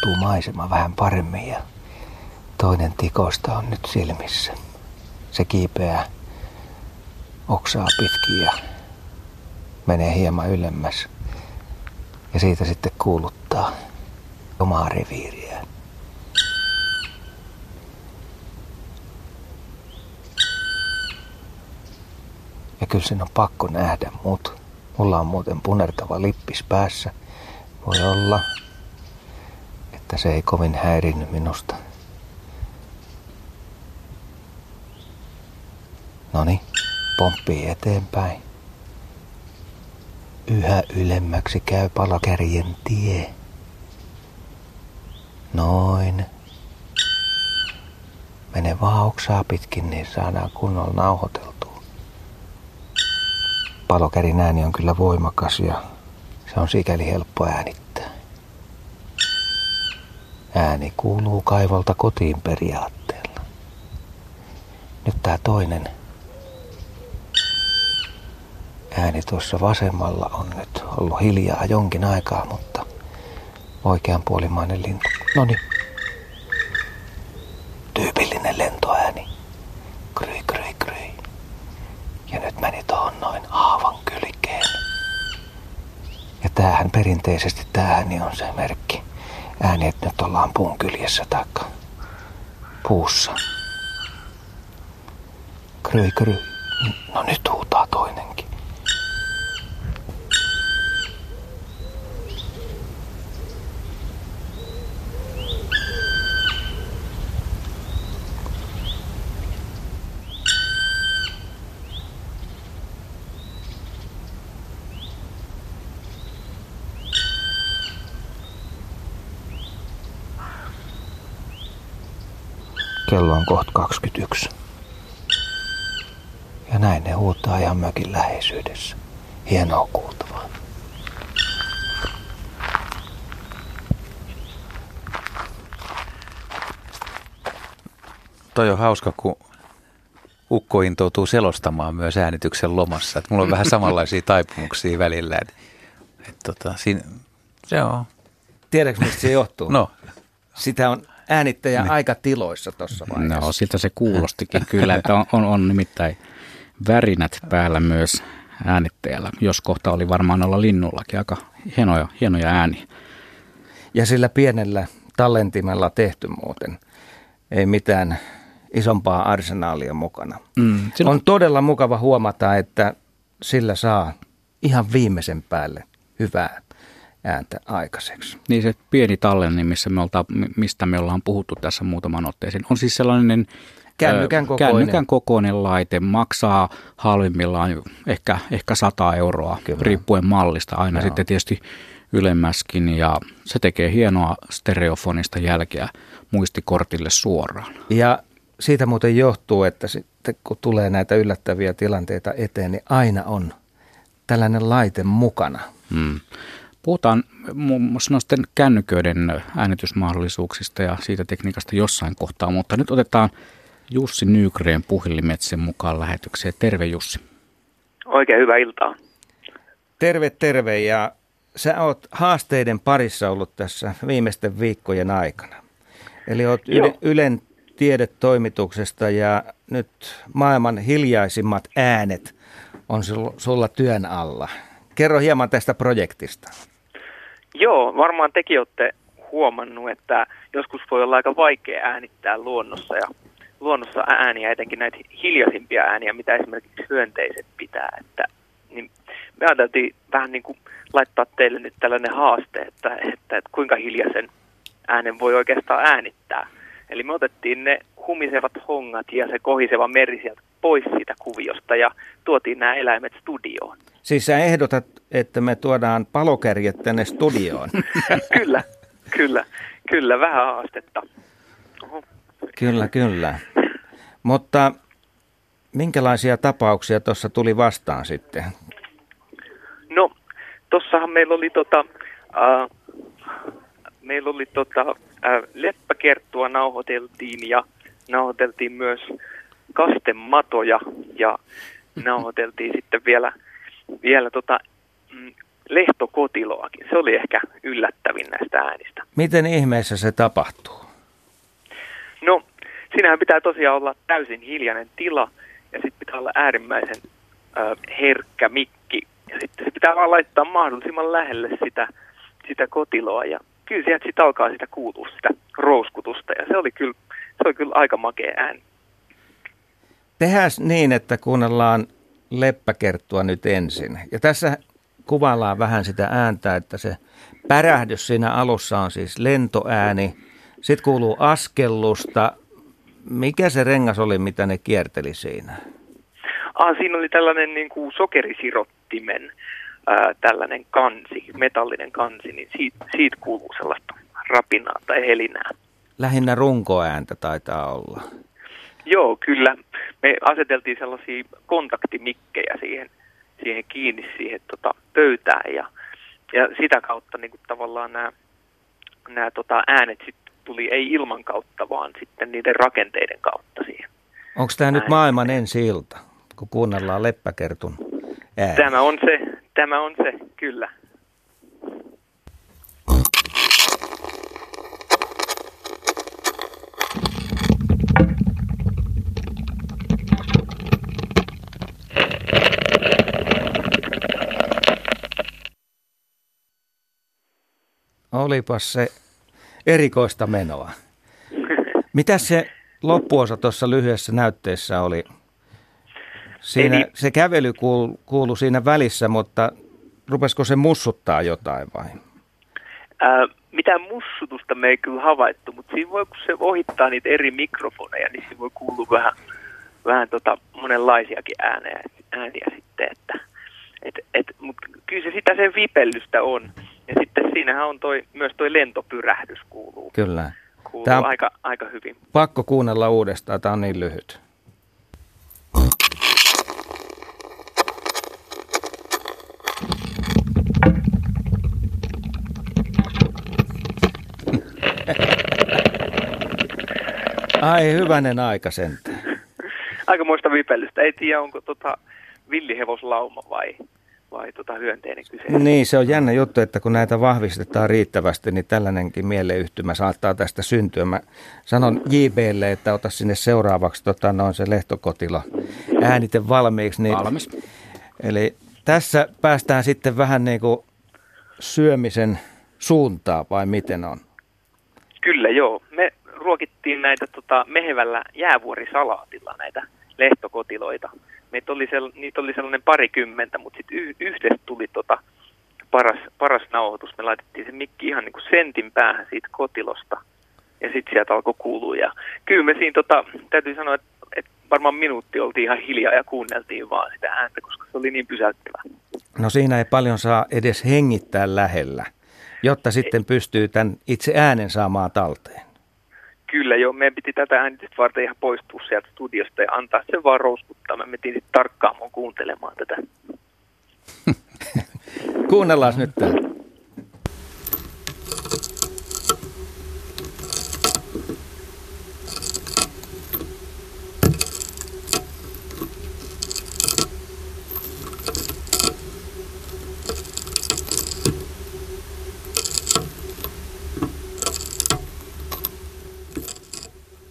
Avautuu maisema vähän paremmin ja toinen tikosta on nyt silmissä. Se kiipeää oksaa pitkin ja menee hieman ylemmäs. Ja siitä sitten kuuluttaa omaa reviiriä. Ja kyllä sen on pakko nähdä mut. Mulla on muuten punertava lippis päässä. Voi olla, että se ei kovin häirinnyt minusta. Noni, pomppii eteenpäin. Yhä ylemmäksi käy palakärjen tie. Noin. Mene vaan oksaa pitkin, niin saadaan kunnolla nauhoiteltua. Palokärin ääni on kyllä voimakas ja se on sikäli helppo äänittää. Ääni kuuluu kaivolta kotiin periaatteella. Nyt tää toinen ääni tuossa vasemmalla on nyt ollut hiljaa jonkin aikaa, mutta oikeanpuolimainen lintu. Noni. Tyypillinen lentoääni. Kryi, kryi, kryi. Ja nyt meni tuohon noin haavan kylkeen. Ja tämähän perinteisesti tämä ääni on se merkki. Ääni, että nyt ollaan puun kyljessä taikka puussa. Kryi, kryi. No nyt huutaa toinenkin. Kello on kohta 21. Ja näin ne huutaa ihan mökin läheisyydessä. Hienoa kuultavaa. Toi on hauska, kun ukko intoutuu selostamaan myös äänityksen lomassa. Et mulla on vähän samanlaisia taipumuksia välillä. Et, et tota, siinä, se on. Tiedätkö, mistä se johtuu? No, Sitä on äänittäjä niin. aika tiloissa tuossa vaiheessa. No siltä se kuulostikin kyllä, että on, on, on nimittäin värinät päällä myös äänittäjällä, jos kohta oli varmaan olla linnullakin aika hienoja, hienoja ääniä. Ja sillä pienellä tallentimella tehty muuten. Ei mitään isompaa arsenaalia mukana. Mm, Silloin... On todella mukava huomata, että sillä saa ihan viimeisen päälle hyvää ääntä aikaiseksi. Niin se pieni tallenne, missä me olta, mistä me ollaan puhuttu tässä muutaman otteeseen, on siis sellainen Kännykän kokoinen. Kännykän kokoinen laite maksaa halvimmillaan ehkä, ehkä 100 euroa, Kyllä. riippuen mallista aina Joo. sitten tietysti ylemmäskin ja se tekee hienoa stereofonista jälkeä muistikortille suoraan. Ja siitä muuten johtuu, että sitten kun tulee näitä yllättäviä tilanteita eteen, niin aina on tällainen laite mukana. Hmm. Puhutaan muun muassa noisten kännyköiden äänitysmahdollisuuksista ja siitä tekniikasta jossain kohtaa, mutta nyt otetaan Jussi Nygreen puhelimetsen mukaan lähetykseen. Terve Jussi. Oikein hyvää iltaa. Terve, terve ja sä oot haasteiden parissa ollut tässä viimeisten viikkojen aikana. Eli oot Joo. Ylen tiedetoimituksesta ja nyt maailman hiljaisimmat äänet on sul- sulla työn alla. Kerro hieman tästä projektista. Joo, varmaan tekin olette huomannut, että joskus voi olla aika vaikea äänittää luonnossa ja luonnossa ääniä, etenkin näitä hiljaisimpia ääniä, mitä esimerkiksi hyönteiset pitää. Että, niin me ajateltiin vähän niin kuin laittaa teille nyt tällainen haaste, että, että, että kuinka hiljaisen äänen voi oikeastaan äänittää. Eli me otettiin ne humisevat hongat ja se kohiseva meri sieltä pois siitä kuviosta ja tuotiin nämä eläimet studioon. Siis sä ehdotat, että me tuodaan palokärjet tänne studioon. kyllä, kyllä, kyllä, vähän haastetta. Oho. kyllä, kyllä. Mutta minkälaisia tapauksia tuossa tuli vastaan sitten? No, tossahan meillä oli tota, äh, meillä oli tota, leppäkerttua nauhoiteltiin ja nauhoiteltiin myös kastematoja ja nauhoiteltiin sitten vielä, vielä tota, mm, lehtokotiloakin. Se oli ehkä yllättävin näistä äänistä. Miten ihmeessä se tapahtuu? No, siinähän pitää tosiaan olla täysin hiljainen tila ja sitten pitää olla äärimmäisen ö, herkkä mikki. Ja sitten se pitää vaan laittaa mahdollisimman lähelle sitä, sitä kotiloa ja kyllä sieltä sitten alkaa sitä kuulua sitä rouskutusta ja se oli kyllä, se oli kyllä aika makea ääni. Tehdään niin, että kuunnellaan leppäkerttua nyt ensin. Ja tässä kuvaillaan vähän sitä ääntä, että se pärähdys siinä alussa on siis lentoääni. Sitten kuuluu askellusta. Mikä se rengas oli, mitä ne kierteli siinä? Ah, siinä oli tällainen niin kuin sokerisirottimen ää, tällainen kansi, metallinen kansi, niin siitä, siitä kuuluu sellaista rapinaa tai helinää. Lähinnä runkoääntä taitaa olla. Joo, kyllä. Me aseteltiin sellaisia kontaktimikkejä siihen, siihen kiinni siihen tota, pöytään ja, ja sitä kautta niin kuin tavallaan nämä, nämä tota, äänet sit tuli ei ilman kautta, vaan sitten niiden rakenteiden kautta siihen. Onko tämä nyt maailman ensi ilta, kun kuunnellaan leppäkertun ääni? Tämä on se, tämä on se, kyllä. Olipas se erikoista menoa. Mitä se loppuosa tuossa lyhyessä näytteessä oli? Siinä, Eli- se kävely kuulu, kuulu siinä välissä, mutta rupesiko se mussuttaa jotain vai? Ää, mitään mussutusta me ei kyllä havaittu, mutta siinä voi, kun se ohittaa niitä eri mikrofoneja, niin siinä voi kuulua vähän, vähän tota monenlaisiakin ääniä, ääniä sitten, että et, et, mutta kyllä se sitä sen vipellystä on. Ja sitten siinähän on toi, myös toi lentopyrähdys kuuluu, Kyllä. kuuluu on- aika, aika hyvin. Pakko kuunnella uudestaan, tämä on niin lyhyt. Ai hyvänen aika sentään. Aikamoista vipellystä. Ei tiedä, onko tota villihevoslauma vai, vai tota hyönteinen kyseessä. Niin, se on jännä juttu, että kun näitä vahvistetaan riittävästi, niin tällainenkin mieleyhtymä saattaa tästä syntyä. Mä sanon JBlle, että ota sinne seuraavaksi tota, noin se lehtokotilo äänite valmiiksi. Niin, Valmis. Eli tässä päästään sitten vähän niin kuin syömisen suuntaan vai miten on? Kyllä joo. Ruokittiin näitä tota, mehevällä jäävuorisalaatilla näitä lehtokotiloita. Meitä oli sel, niitä oli sellainen parikymmentä, mutta sitten y- yhdestä tuli tota paras, paras nauhoitus. Me laitettiin se mikki ihan niin kuin sentin päähän siitä kotilosta ja sitten sieltä alkoi kuulua. Ja kyllä me siinä tota, täytyy sanoa, että, että varmaan minuutti oltiin ihan hiljaa ja kuunneltiin vaan sitä ääntä, koska se oli niin pysäyttävää. No siinä ei paljon saa edes hengittää lähellä, jotta sitten pystyy tämän itse äänen saamaan talteen. Kyllä joo, meidän piti tätä äänitystä varten ihan poistua sieltä studiosta ja antaa sen vaan rouskuttaa. Me mentiin sitten tarkkaamaan kuuntelemaan tätä. Kuunnellaan nyt tämä.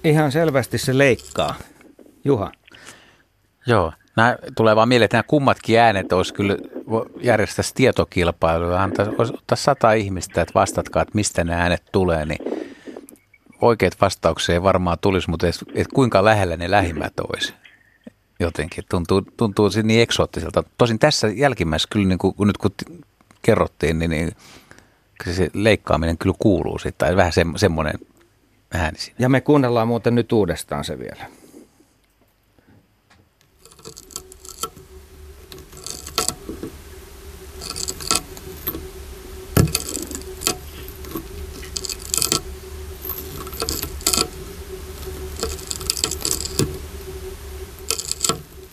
Ihan selvästi se leikkaa. Juha. Joo, nämä tulee vaan mieleen, että nämä kummatkin äänet olisi kyllä järjestäisi tietokilpailuja, antaa, ottaa sata ihmistä, että vastatkaa, että mistä nämä äänet tulee, niin oikeat vastauksia ei varmaan tulisi, mutta et, et kuinka lähellä ne lähimmät olisi. Jotenkin tuntuu, tuntuu niin eksoottiselta. Tosin tässä jälkimmäisessä kyllä, niin kuin, nyt kun kerrottiin, niin, niin se leikkaaminen kyllä kuuluu sitten, tai vähän se, semmoinen ääni siinä. Ja me kuunnellaan muuten nyt uudestaan se vielä.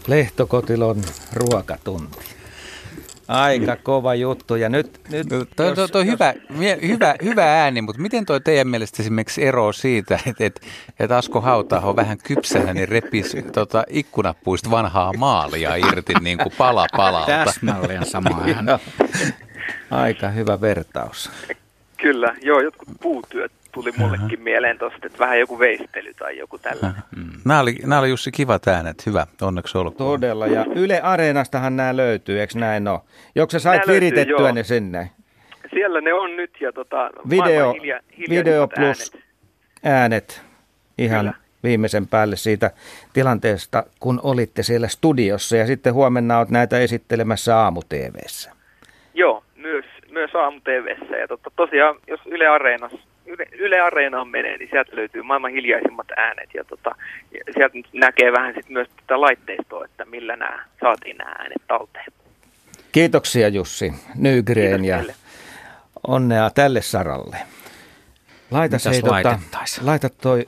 Lehtokotilon ruokatunti. Aika kova juttu. Ja nyt, nyt No, Toi, jos- toi, toi jos- hyvä, mie- hyvä, hyvä ääni, mutta miten toi teidän mielestä esimerkiksi ero siitä, että et, et Asko Hautaho vähän kypsänä, niin repisi tota, ikkunapuista vanhaa maalia irti niin kuin pala palalta. Täsmälleen sama ääni. Aika hyvä vertaus. Kyllä, joo, jotkut puutyöt tuli mullekin mieleen tuosta, että vähän joku veistely tai joku tällainen. Mm. Nämä oli, nämä oli Jussi kivat äänet, hyvä, onneksi olkoon. Todella, ja Yle Areenastahan nämä löytyy, eikö näin ole? Joksa sä sait viritettyä ne sinne? Siellä ne on nyt ja tota, Video, hilja, video plus äänet. äänet ihan Kyllä. viimeisen päälle siitä tilanteesta, kun olitte siellä studiossa ja sitten huomenna olet näitä esittelemässä aamu-tvssä. Joo, myös, myös aamu TVssä. Ja tota, tosiaan, jos Yle, Areenas, Yle, Yle Areenaan menee, niin sieltä löytyy maailman hiljaisimmat äänet. Ja tota, ja sieltä näkee vähän sit myös tätä laitteistoa, että millä nämä saatiin nämä äänet talteen. Kiitoksia Jussi Nygren Kiitos ja teille. onnea tälle saralle. Laita, se, tota, laita toi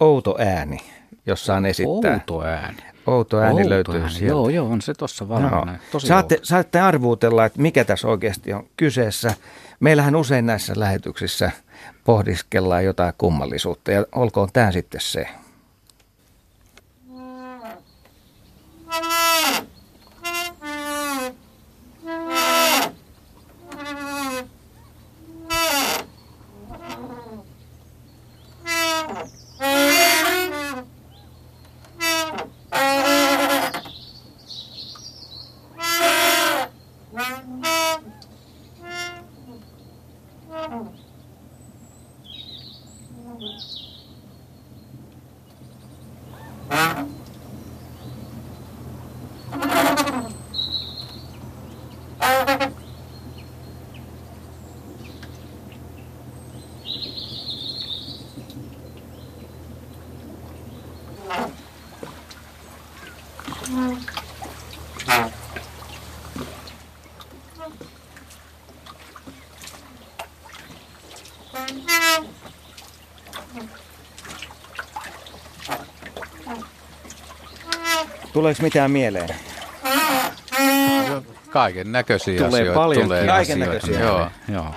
outo ääni, jos saan esittää. Outo ääni. Outo ääni Outo löytyy ääni. sieltä. Joo, joo, on se tuossa Joo. valmiina. Tosi Saatte, outo. saatte arvuutella, että mikä tässä oikeasti on kyseessä. Meillähän usein näissä lähetyksissä pohdiskellaan jotain kummallisuutta ja olkoon tämä sitten se. Tuleeko mitään mieleen? Kaiken näköisiä Tulee asioita. paljon tulee kaikennäköisiä asioita, Joo. Joo.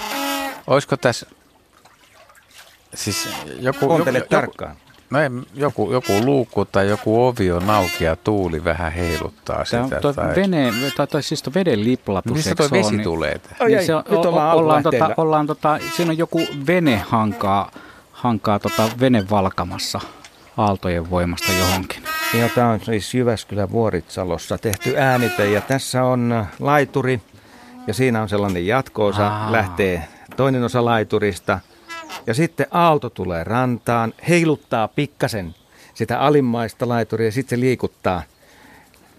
Olisiko tässä, siis joku, Kuuntele joku, tarkkaan. no ei, joku, joku luukku tai joku ovi on auki ja tuuli vähän heiluttaa Tämä sitä. tai... vene, tai, tai siis tuo veden liplatus. Mistä ole, vesi niin- tulee? Ai, ai, niin se on, nyt ollaan ollaan, tota, ollaan tota, siinä on joku vene hankaa, hankaa tota vene valkamassa aaltojen voimasta johonkin. Ja tämä on siis Jyväskylän Vuoritsalossa tehty äänite ja tässä on laituri ja siinä on sellainen jatko-osa, Aa. lähtee toinen osa laiturista ja sitten aalto tulee rantaan, heiluttaa pikkasen sitä alimmaista laituria ja sitten se liikuttaa,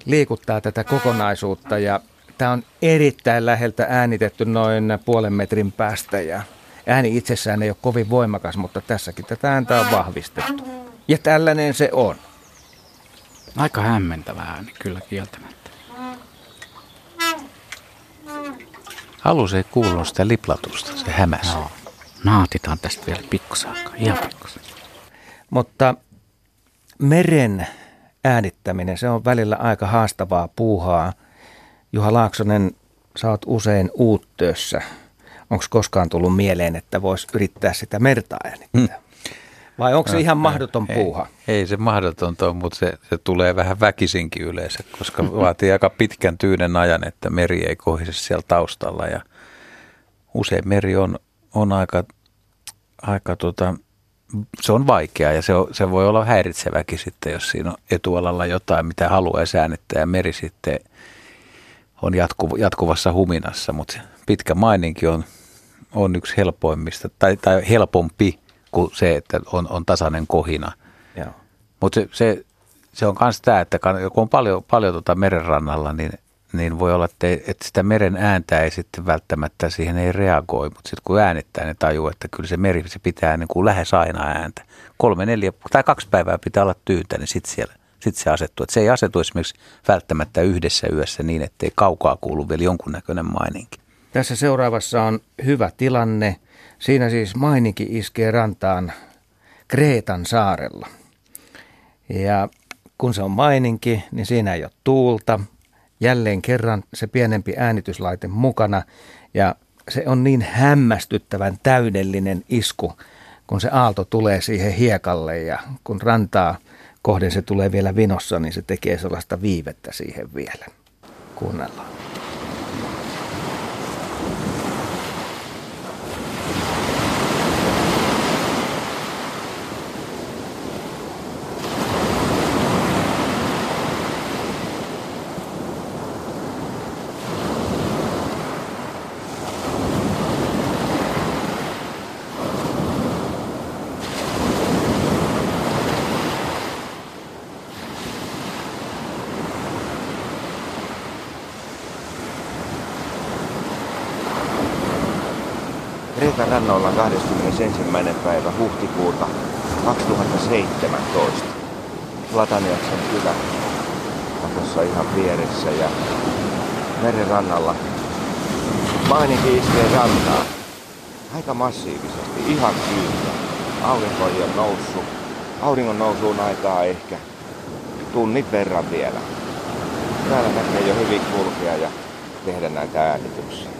liikuttaa tätä kokonaisuutta ja tämä on erittäin läheltä äänitetty noin puolen metrin päästä ja ääni itsessään ei ole kovin voimakas, mutta tässäkin tätä ääntä on vahvistettu. Ja tällainen se on. Aika hämmentävä ääni kyllä kieltämättä. Alus ei kuulunut sitä liplatusta, se hämäsi. Joo. Naatitaan tästä vielä pikkusen aikaa, ihan pikkusen. Mutta meren äänittäminen, se on välillä aika haastavaa puuhaa. Juha Laaksonen, sä oot usein uuttöössä. Onko koskaan tullut mieleen, että voisi yrittää sitä merta äänittää? Vai onko se ihan mahdoton ei, puuha? Ei se mahdotonta ole, mutta se, se tulee vähän väkisinkin yleensä, koska vaatii aika pitkän tyynen ajan, että meri ei kohise siellä taustalla. Ja usein meri on, on aika, aika tota, se on vaikea ja se, on, se voi olla häiritseväkin sitten, jos siinä on etualalla jotain, mitä haluaisi äänittää ja meri sitten on jatku, jatkuvassa huminassa, mutta pitkä maininki on, on yksi helpoimmista, tai, tai helpompi kuin se, että on, on tasainen kohina. Mutta se, se, se on myös tämä, että kun on paljon, paljon tuota merenrannalla, niin, niin voi olla, että, ei- että sitä meren ääntä ei sitten välttämättä siihen ei reagoi, mutta sitten kun äänittää, niin tajuu, että kyllä se meri se pitää niin kuin lähes aina ääntä. Kolme, neljä tai kaksi päivää pitää olla tyyntä, niin sitten siellä sit se asettuu. Et se ei asetu esimerkiksi välttämättä yhdessä yössä niin, ettei kaukaa kuulu vielä jonkunnäköinen maininki. Tässä seuraavassa on hyvä tilanne. Siinä siis maininki iskee rantaan Kreetan saarella. Ja kun se on maininki, niin siinä ei ole tuulta. Jälleen kerran se pienempi äänityslaite mukana. Ja se on niin hämmästyttävän täydellinen isku, kun se aalto tulee siihen hiekalle ja kun rantaa kohden se tulee vielä vinossa, niin se tekee sellaista viivettä siihen vielä. Kuunnellaan. Kreekan rannoilla 21. päivä huhtikuuta 2017. Plataniaksen kylä on tuossa ihan vieressä ja meren rannalla maininkin iskee rantaa. Aika massiivisesti, ihan kyyttä. Aurinko ei ole noussut. Auringon nousuun aikaa ehkä tunnin verran vielä. Täällä näkee jo hyvin kulkea ja tehdä näitä äänityksiä.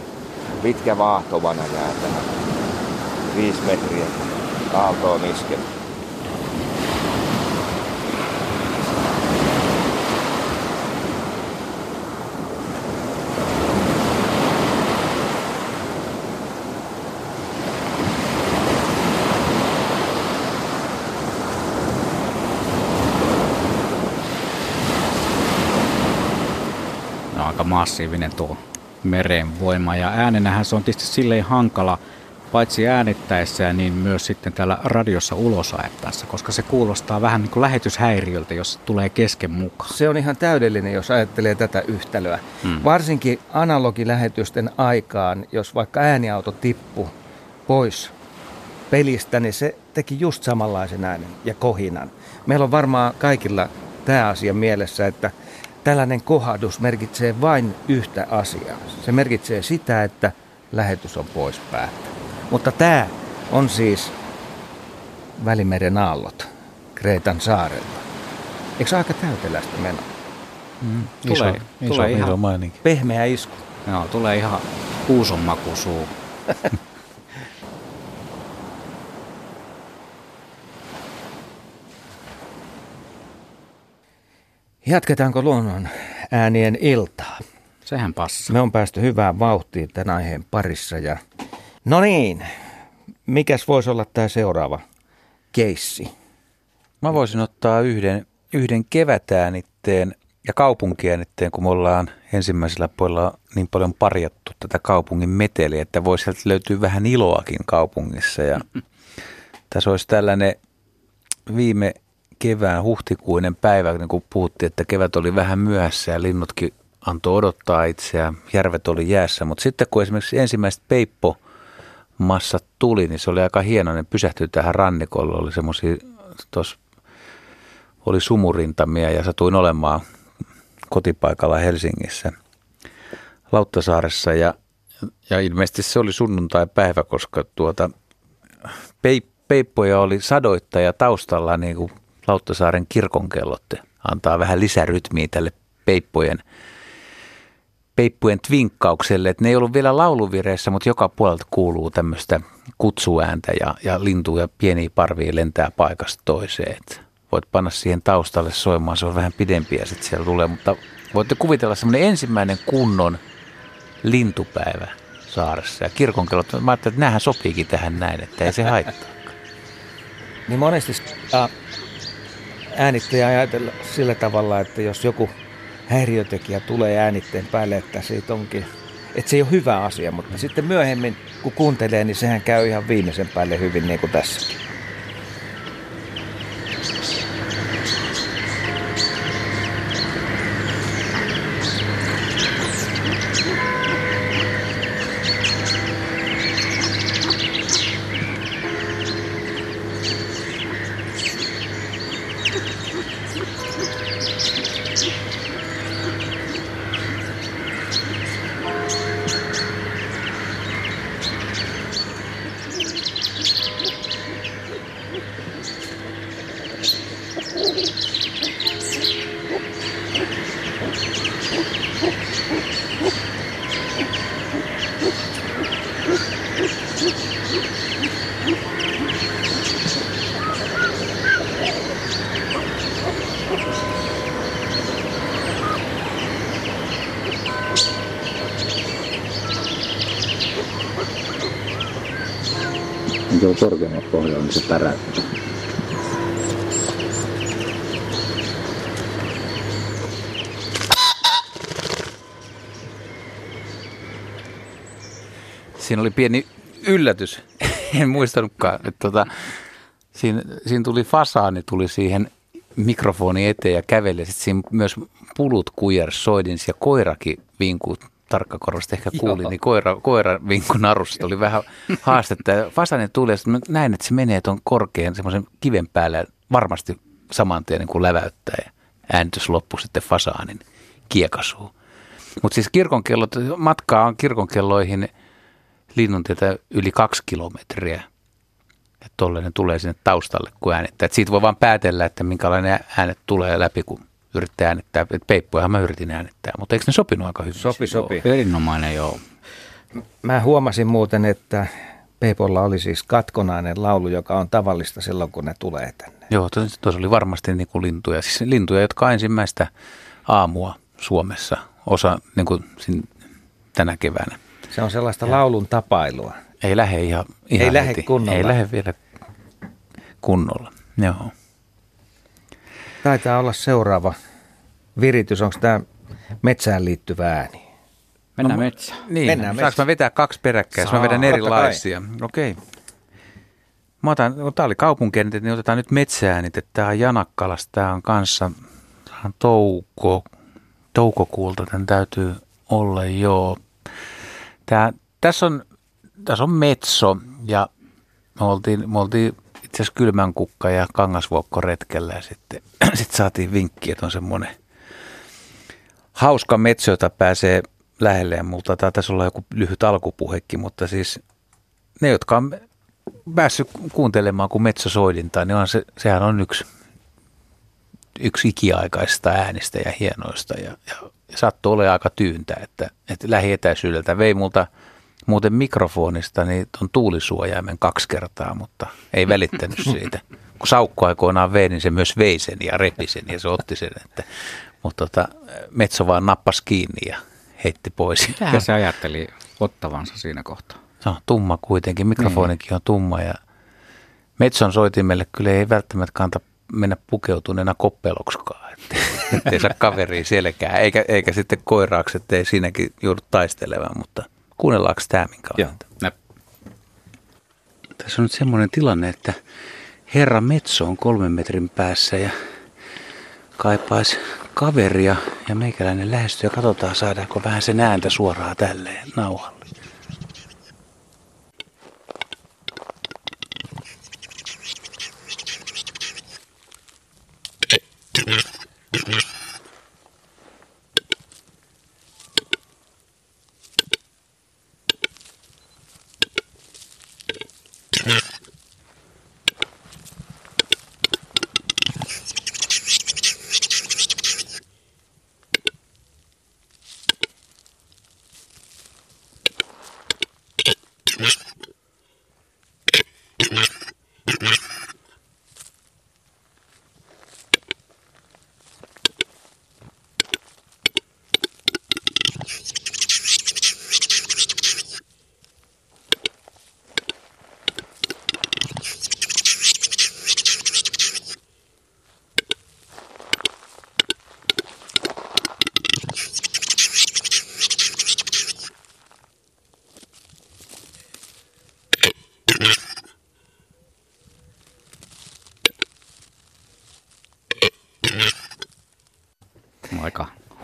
Pitkä vaahtovana jää tähän. Viisi metriä aaltoon iskenyt. Massiivinen tuo meren voima. Ja äänenähän se on tietysti silleen hankala, paitsi äänittäessä, niin myös sitten täällä radiossa ulos ajettaessa, koska se kuulostaa vähän niin kuin lähetyshäiriöltä, jos tulee kesken mukaan. Se on ihan täydellinen, jos ajattelee tätä yhtälöä. Hmm. Varsinkin analogilähetysten aikaan, jos vaikka ääniauto tippu pois pelistä, niin se teki just samanlaisen äänen ja kohinan. Meillä on varmaan kaikilla tämä asia mielessä, että tällainen kohdus merkitsee vain yhtä asiaa. Se merkitsee sitä, että lähetys on pois päältä. Mutta tämä on siis Välimeren aallot Kreetan saarella. Eikö aika täytelästä menoa? Mm, tulee, iso, tulee iso ihan pehmeä isku. Joo, tulee ihan kuuson maku. Jatketaanko luonnon äänien iltaa? Sehän passaa. Me on päästy hyvään vauhtiin tämän aiheen parissa. Ja... No niin, mikäs voisi olla tämä seuraava keissi? Mä voisin ottaa yhden, yhden kevätäänitteen ja kaupunkiäänitteen, kun me ollaan ensimmäisellä puolella niin paljon parjattu tätä kaupungin meteliä, että voisi sieltä löytyä vähän iloakin kaupungissa. Ja tässä olisi tällainen viime kevään huhtikuinen päivä, niin kun puhuttiin, että kevät oli vähän myöhässä ja linnutkin antoi odottaa itseään, järvet oli jäässä, mutta sitten kun esimerkiksi ensimmäiset peippo massat tuli, niin se oli aika hieno, ne pysähtyi tähän rannikolle, oli semmoisia, oli sumurintamia ja satuin olemaan kotipaikalla Helsingissä Lauttasaaressa. Ja, ja ilmeisesti se oli sunnuntai-päivä, koska tuota, peip, peippoja oli sadoittaja taustalla niin kuin Lauttasaaren kirkonkellot antaa vähän lisärytmiä tälle peippojen, peippujen tvinkkaukselle. Että ne ei ollut vielä lauluvireessä, mutta joka puolelta kuuluu tämmöistä kutsuääntä ja, ja lintuja pieniä parvia lentää paikasta toiseen. Et voit panna siihen taustalle soimaan, se on vähän pidempi ja sitten siellä tulee. Mutta voitte kuvitella semmoinen ensimmäinen kunnon lintupäivä saaressa ja kirkonkellot. Mä ajattelin, että näähän sopiikin tähän näin, että ei se haittaa. Niin monesti äänittäjä ajatella sillä tavalla, että jos joku häiriötekijä tulee äänitteen päälle, että siitä onkin, että se ei ole hyvä asia, mutta sitten myöhemmin kun kuuntelee, niin sehän käy ihan viimeisen päälle hyvin niin kuin tässäkin. Korkeammat pohjalla, niin se päräyttää. Siinä oli pieni yllätys. en muistanutkaan. Että tota, siinä, siinä tuli fasaani tuli siihen mikrofoni eteen ja käveli. Sitten siinä myös pulut kujers soidins ja koirakin vinkuu tarkkakorvasta ehkä kuulin, niin koira, koira vinkku narussa oli vähän haastetta. Ja fasanin tuli ja näin, että se menee tuon korkean semmoisen kiven päälle varmasti saman tien niin kuin läväyttää ja äänitys loppui sitten fasaanin kiekasuun. Mutta siis kirkonkellot, matkaa on kirkonkelloihin linnuntietä yli kaksi kilometriä. Että tulee sinne taustalle, kun äänittää. Et siitä voi vaan päätellä, että minkälainen äänet tulee läpi, kun yrittää äänittää. Et peippujahan mä yritin äänittää, mutta eikö ne sopinut aika hyvin? Sopi, sopi. Erinomainen, joo. Mä huomasin muuten, että Peipolla oli siis katkonainen laulu, joka on tavallista silloin, kun ne tulee tänne. Joo, tuossa oli varmasti niin kuin lintuja. Siis lintuja, jotka ensimmäistä aamua Suomessa osa niin kuin tänä keväänä. Se on sellaista ja. laulun tapailua. Ei lähde ihan, ihan Ei lähde kunnolla. Ei lähde vielä kunnolla, joo. Taitaa olla seuraava viritys. Onko tämä metsään liittyvä ääni? Mennään no, metsään. Niin, Mennään saanko metsään. mä vetää kaksi peräkkäin? Saa, mä vedän erilaisia. Okei. Okay. Mä otan, tää oli kaupunkiäänit, niin otetaan nyt metsääänit. Tämä on Janakkalas, tämä on kanssa tää on touko, toukokuulta, tämän täytyy olla joo. Tää, tässä, on, tässä on metso ja me oltiin, me oltiin itse asiassa kylmän kukka ja kangasvuokko retkellä ja sitten sit saatiin vinkki, että on semmoinen hauska metso, jota pääsee lähelle. Ja multa tässä olla joku lyhyt alkupuhekki, mutta siis ne, jotka on päässyt kuuntelemaan kuin metsäsoidintaa, niin on se, sehän on yksi, yksi ikiaikaista äänistä ja hienoista. Ja, ja sattui olemaan aika tyyntä, että, että lähietäisyydeltä vei multa muuten mikrofonista niin on tuulisuojaimen kaksi kertaa, mutta ei välittänyt siitä. Kun saukko aikoinaan vei, niin se myös vei sen ja repi sen ja se otti sen, että, mutta tota, Metso vaan nappas kiinni ja heitti pois. Mitä se ajatteli ottavansa siinä kohtaa? Se on tumma kuitenkin, mikrofonikin niin. on tumma ja Metson soitimelle kyllä ei välttämättä kanta mennä pukeutuneena koppeloksikaan, ettei saa kaveriin selkää, eikä, eikä sitten koiraaksi, ettei siinäkin joudu taistelemaan, mutta kuunnellaanko tämä minkä Joo. Tässä on nyt semmoinen tilanne, että herra Metso on kolmen metrin päässä ja kaipaisi kaveria ja meikäläinen lähestyy ja katsotaan saadaanko vähän sen ääntä suoraan tälleen nauhalle.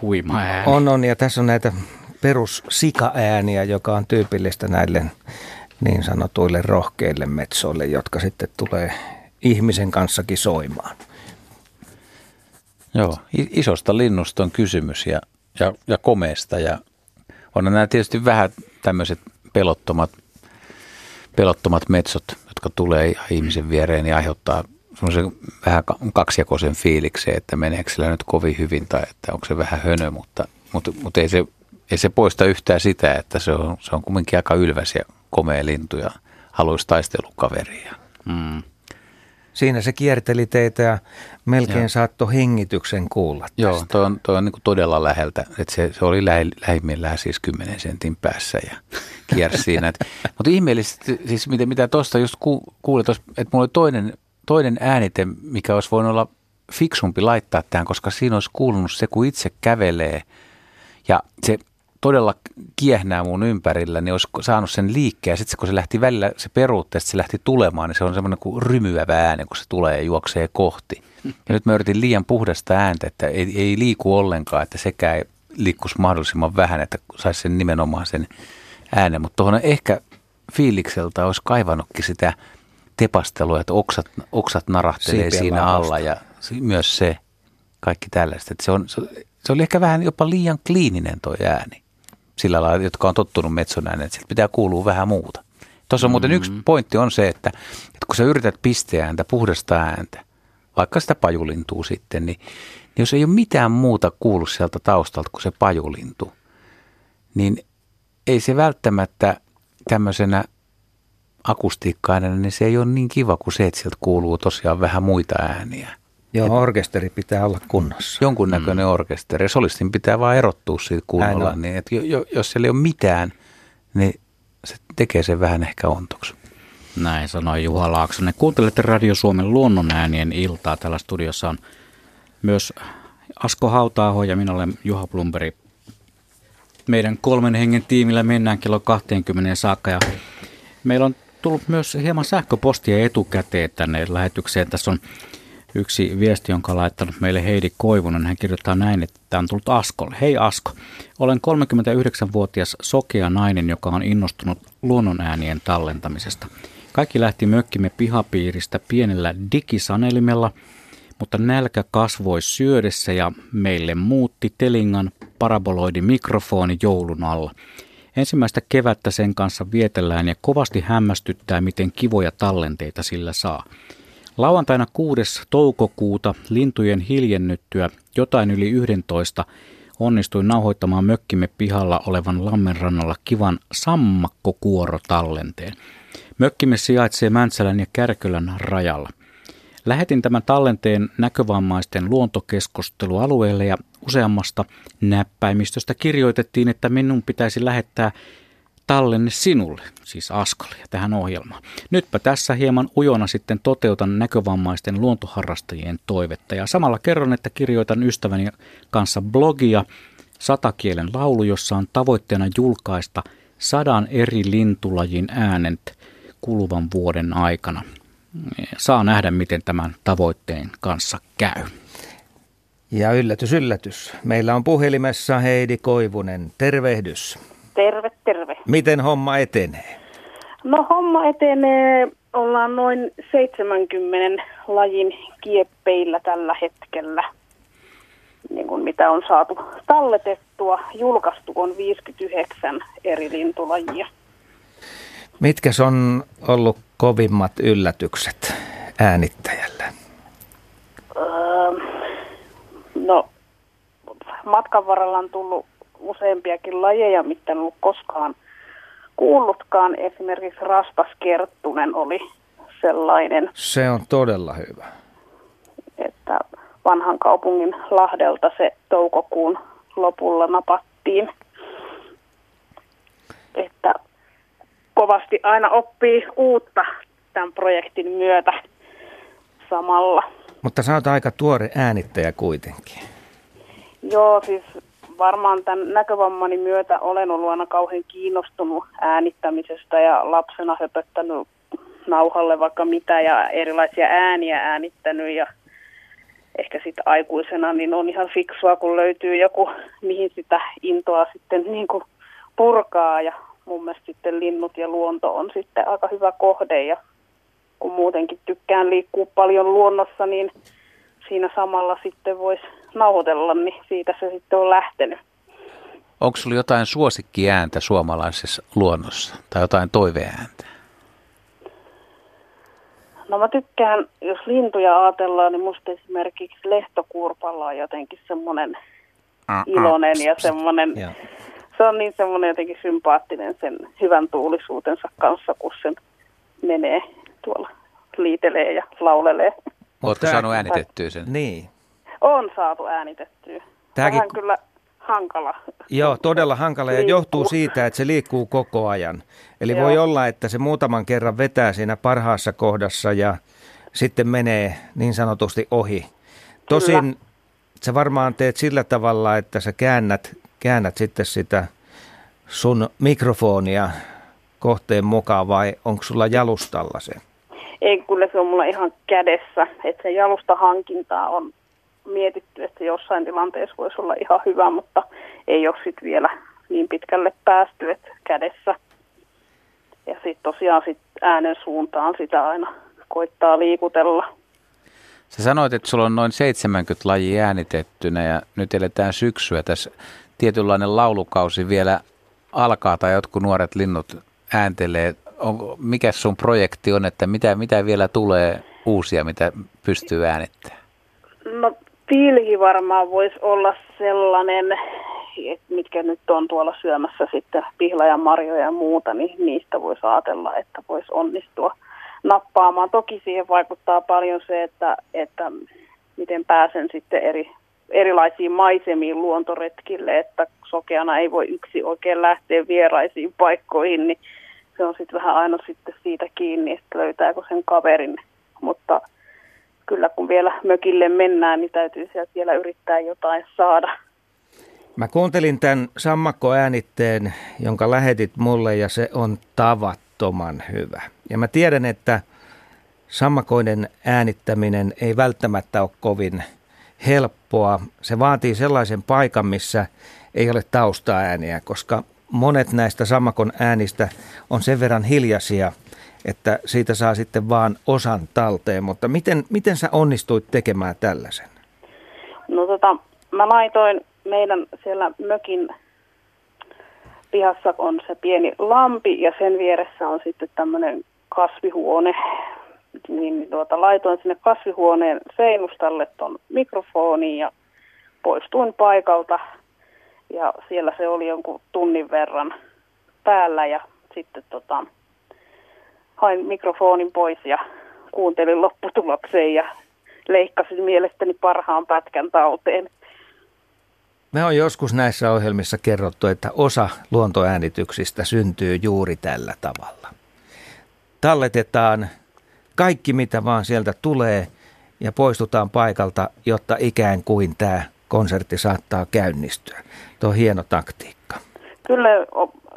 Huima ääni. On, on, ja tässä on näitä perussika-ääniä, joka on tyypillistä näille niin sanotuille rohkeille metsoille, jotka sitten tulee ihmisen kanssakin soimaan. Joo, isosta linnusta on kysymys ja, ja, ja komeesta ja on nämä tietysti vähän tämmöiset pelottomat, pelottomat metsot, jotka tulee ihmisen viereen ja aiheuttaa semmoisen vähän kaksijakoisen fiiliksen, että meneekö sillä nyt kovin hyvin tai että onko se vähän hönö, mutta, mutta, mutta ei, se, ei se poista yhtään sitä, että se on, se on kumminkin aika ylväs ja komea lintu ja haluaisi taistelukaveria. Mm. Siinä se kierteli teitä ja melkein Joo. saattoi hengityksen kuulla tästä. Joo, toi on, toi on niin todella läheltä. Että se, se oli lähi, lähimmillään siis 10 sentin päässä ja kiersi siinä. mutta ihmeellisesti, siis mitä, mitä tuosta just ku, kuulit, että mulla oli toinen toinen äänite, mikä olisi voinut olla fiksumpi laittaa tähän, koska siinä olisi kuulunut se, kun itse kävelee ja se todella kiehnää mun ympärillä, niin olisi saanut sen liikkeen. Sitten kun se lähti välillä, se peruutti, se lähti tulemaan, niin se on semmoinen kuin rymyävä ääni, kun se tulee ja juoksee kohti. Ja nyt mä yritin liian puhdasta ääntä, että ei, ei liiku ollenkaan, että sekään ei liikkuisi mahdollisimman vähän, että saisi sen nimenomaan sen äänen. Mutta tuohon ehkä fiilikseltä olisi kaivannutkin sitä tepastelua, että oksat, oksat narahtelee Siipien siinä lausta. alla ja myös se, kaikki tällaista. Että se, on, se, oli ehkä vähän jopa liian kliininen tuo ääni. Sillä lailla, jotka on tottunut metson äänen, että pitää kuulua vähän muuta. Tuossa on muuten yksi pointti on se, että, että kun sä yrität pisteääntä, puhdasta ääntä, vaikka sitä pajulintuu sitten, niin, niin jos ei ole mitään muuta kuulu sieltä taustalta kuin se pajulintu, niin ei se välttämättä tämmöisenä akustiikkaina, niin se ei ole niin kiva kuin se, että sieltä kuuluu tosiaan vähän muita ääniä. Joo, orkesteri pitää olla kunnossa. Jonkunnäköinen mm. orkesteri. Solistin pitää vaan erottua siitä kunnolla. Niin, että jo, jo, jos siellä ei ole mitään, niin se tekee sen vähän ehkä ontoksi. Näin sanoi Juha Laaksonen. Kuuntelette Radio Suomen luonnonäänien iltaa. Täällä studiossa on myös Asko Hautaaho ja minä olen Juha Plumberi. Meidän kolmen hengen tiimillä mennään kello 20 saakka ja meillä on tullut myös hieman sähköpostia etukäteen tänne lähetykseen. Tässä on yksi viesti, jonka on laittanut meille Heidi Koivunen. Hän kirjoittaa näin, että tämä on tullut Askolle. Hei Asko, olen 39-vuotias sokea nainen, joka on innostunut luonnonäänien tallentamisesta. Kaikki lähti mökkimme pihapiiristä pienellä digisanelimella, mutta nälkä kasvoi syödessä ja meille muutti Telingan paraboloidi mikrofoni joulun alla. Ensimmäistä kevättä sen kanssa vietellään ja kovasti hämmästyttää, miten kivoja tallenteita sillä saa. Lauantaina 6. toukokuuta lintujen hiljennyttyä jotain yli 11 onnistuin nauhoittamaan mökkimme pihalla olevan lammenrannalla kivan sammakkokuorotallenteen. Mökkimme sijaitsee Mäntsälän ja Kärkölän rajalla. Lähetin tämän tallenteen näkövammaisten luontokeskustelualueelle ja useammasta näppäimistöstä kirjoitettiin, että minun pitäisi lähettää tallenne sinulle, siis Askalle ja tähän ohjelmaan. Nytpä tässä hieman ujona sitten toteutan näkövammaisten luontoharrastajien toivetta ja samalla kerron, että kirjoitan ystäväni kanssa blogia Satakielen laulu, jossa on tavoitteena julkaista sadan eri lintulajin äänet kuluvan vuoden aikana. Saa nähdä, miten tämän tavoitteen kanssa käy. Ja yllätys, yllätys. Meillä on puhelimessa Heidi Koivunen. Tervehdys. Terve, terve. Miten homma etenee? No homma etenee, ollaan noin 70 lajin kieppeillä tällä hetkellä. Niin kuin mitä on saatu talletettua, julkaistu on 59 eri lintulajia. Mitkä on ollut kovimmat yllätykset äänittäjälle? Öö, no, matkan varrella on tullut useampiakin lajeja, mitä en ollut koskaan kuullutkaan. Esimerkiksi rastaskerttunen oli sellainen, Se on todella hyvä. että vanhan kaupungin Lahdelta se toukokuun lopulla napattiin. Että kovasti aina oppii uutta tämän projektin myötä samalla. Mutta sä oot aika tuore äänittäjä kuitenkin. Joo, siis varmaan tämän näkövammani myötä olen ollut aina kauhean kiinnostunut äänittämisestä ja lapsena höpöttänyt nauhalle vaikka mitä ja erilaisia ääniä äänittänyt ja ehkä sitten aikuisena niin on ihan fiksua, kun löytyy joku, mihin sitä intoa sitten niin kuin purkaa ja mun mielestä sitten linnut ja luonto on sitten aika hyvä kohde ja kun muutenkin tykkään liikkua paljon luonnossa, niin siinä samalla sitten voisi nauhoitella, niin siitä se sitten on lähtenyt. Onko sulla jotain suosikkiääntä suomalaisessa luonnossa tai jotain toiveääntä? No mä tykkään, jos lintuja ajatellaan, niin musta esimerkiksi lehtokurpalla on jotenkin semmoinen iloinen ja semmoinen. Se on niin semmoinen jotenkin sympaattinen sen hyvän tuulisuutensa kanssa, kun sen menee tuolla liitelee ja laulelee. Oletko tää- saanut äänitettyä sen? Niin. On saatu äänitettyä. Tääkin- Vähän kyllä hankala. Joo, todella hankala ja Liikkuu. johtuu siitä, että se liikkuu koko ajan. Eli Joo. voi olla, että se muutaman kerran vetää siinä parhaassa kohdassa ja sitten menee niin sanotusti ohi. Tosin sä varmaan teet sillä tavalla, että sä käännät, käännät sitten sitä sun mikrofonia kohteen mukaan vai onko sulla jalustalla se? Ei, kyllä se on mulla ihan kädessä, että se jalusta hankintaa on mietitty, että jossain tilanteessa voisi olla ihan hyvä, mutta ei ole sitten vielä niin pitkälle päästy, että kädessä. Ja sitten tosiaan sit äänen suuntaan sitä aina koittaa liikutella. Sä sanoit, että sulla on noin 70 lajia äänitettynä ja nyt eletään syksyä. Tässä tietynlainen laulukausi vielä alkaa tai jotkut nuoret linnut ääntelee. On, mikä sun projekti on, että mitä, mitä vielä tulee uusia, mitä pystyy äänittämään? No tiilikin varmaan voisi olla sellainen, mitkä nyt on tuolla syömässä sitten pihla ja marjoja ja muuta, niin niistä voisi ajatella, että voisi onnistua nappaamaan. Toki siihen vaikuttaa paljon se, että, että miten pääsen sitten eri, erilaisiin maisemiin luontoretkille, että sokeana ei voi yksi oikein lähteä vieraisiin paikkoihin, niin se on sitten vähän aina sitten siitä kiinni, että löytääkö sen kaverin. Mutta kyllä kun vielä mökille mennään, niin täytyy sieltä vielä yrittää jotain saada. Mä kuuntelin tämän sammakkoäänitteen, jonka lähetit mulle ja se on tavattoman hyvä. Ja mä tiedän, että sammakoiden äänittäminen ei välttämättä ole kovin helppoa. Se vaatii sellaisen paikan, missä ei ole taustaääniä, koska monet näistä sammakon äänistä on sen verran hiljaisia, että siitä saa sitten vaan osan talteen. Mutta miten, miten sä onnistuit tekemään tällaisen? No tota, mä laitoin meidän siellä mökin pihassa on se pieni lampi ja sen vieressä on sitten tämmöinen kasvihuone. Niin tuota, laitoin sinne kasvihuoneen seinustalle ton mikrofonin ja poistuin paikalta. Ja siellä se oli jonkun tunnin verran päällä ja sitten tota, hain mikrofonin pois ja kuuntelin lopputulokseen ja leikkasin mielestäni parhaan pätkän talteen. Me on joskus näissä ohjelmissa kerrottu, että osa luontoäänityksistä syntyy juuri tällä tavalla. Talletetaan kaikki, mitä vaan sieltä tulee, ja poistutaan paikalta, jotta ikään kuin tämä konsertti saattaa käynnistyä. Tuo on hieno taktiikka. Kyllä,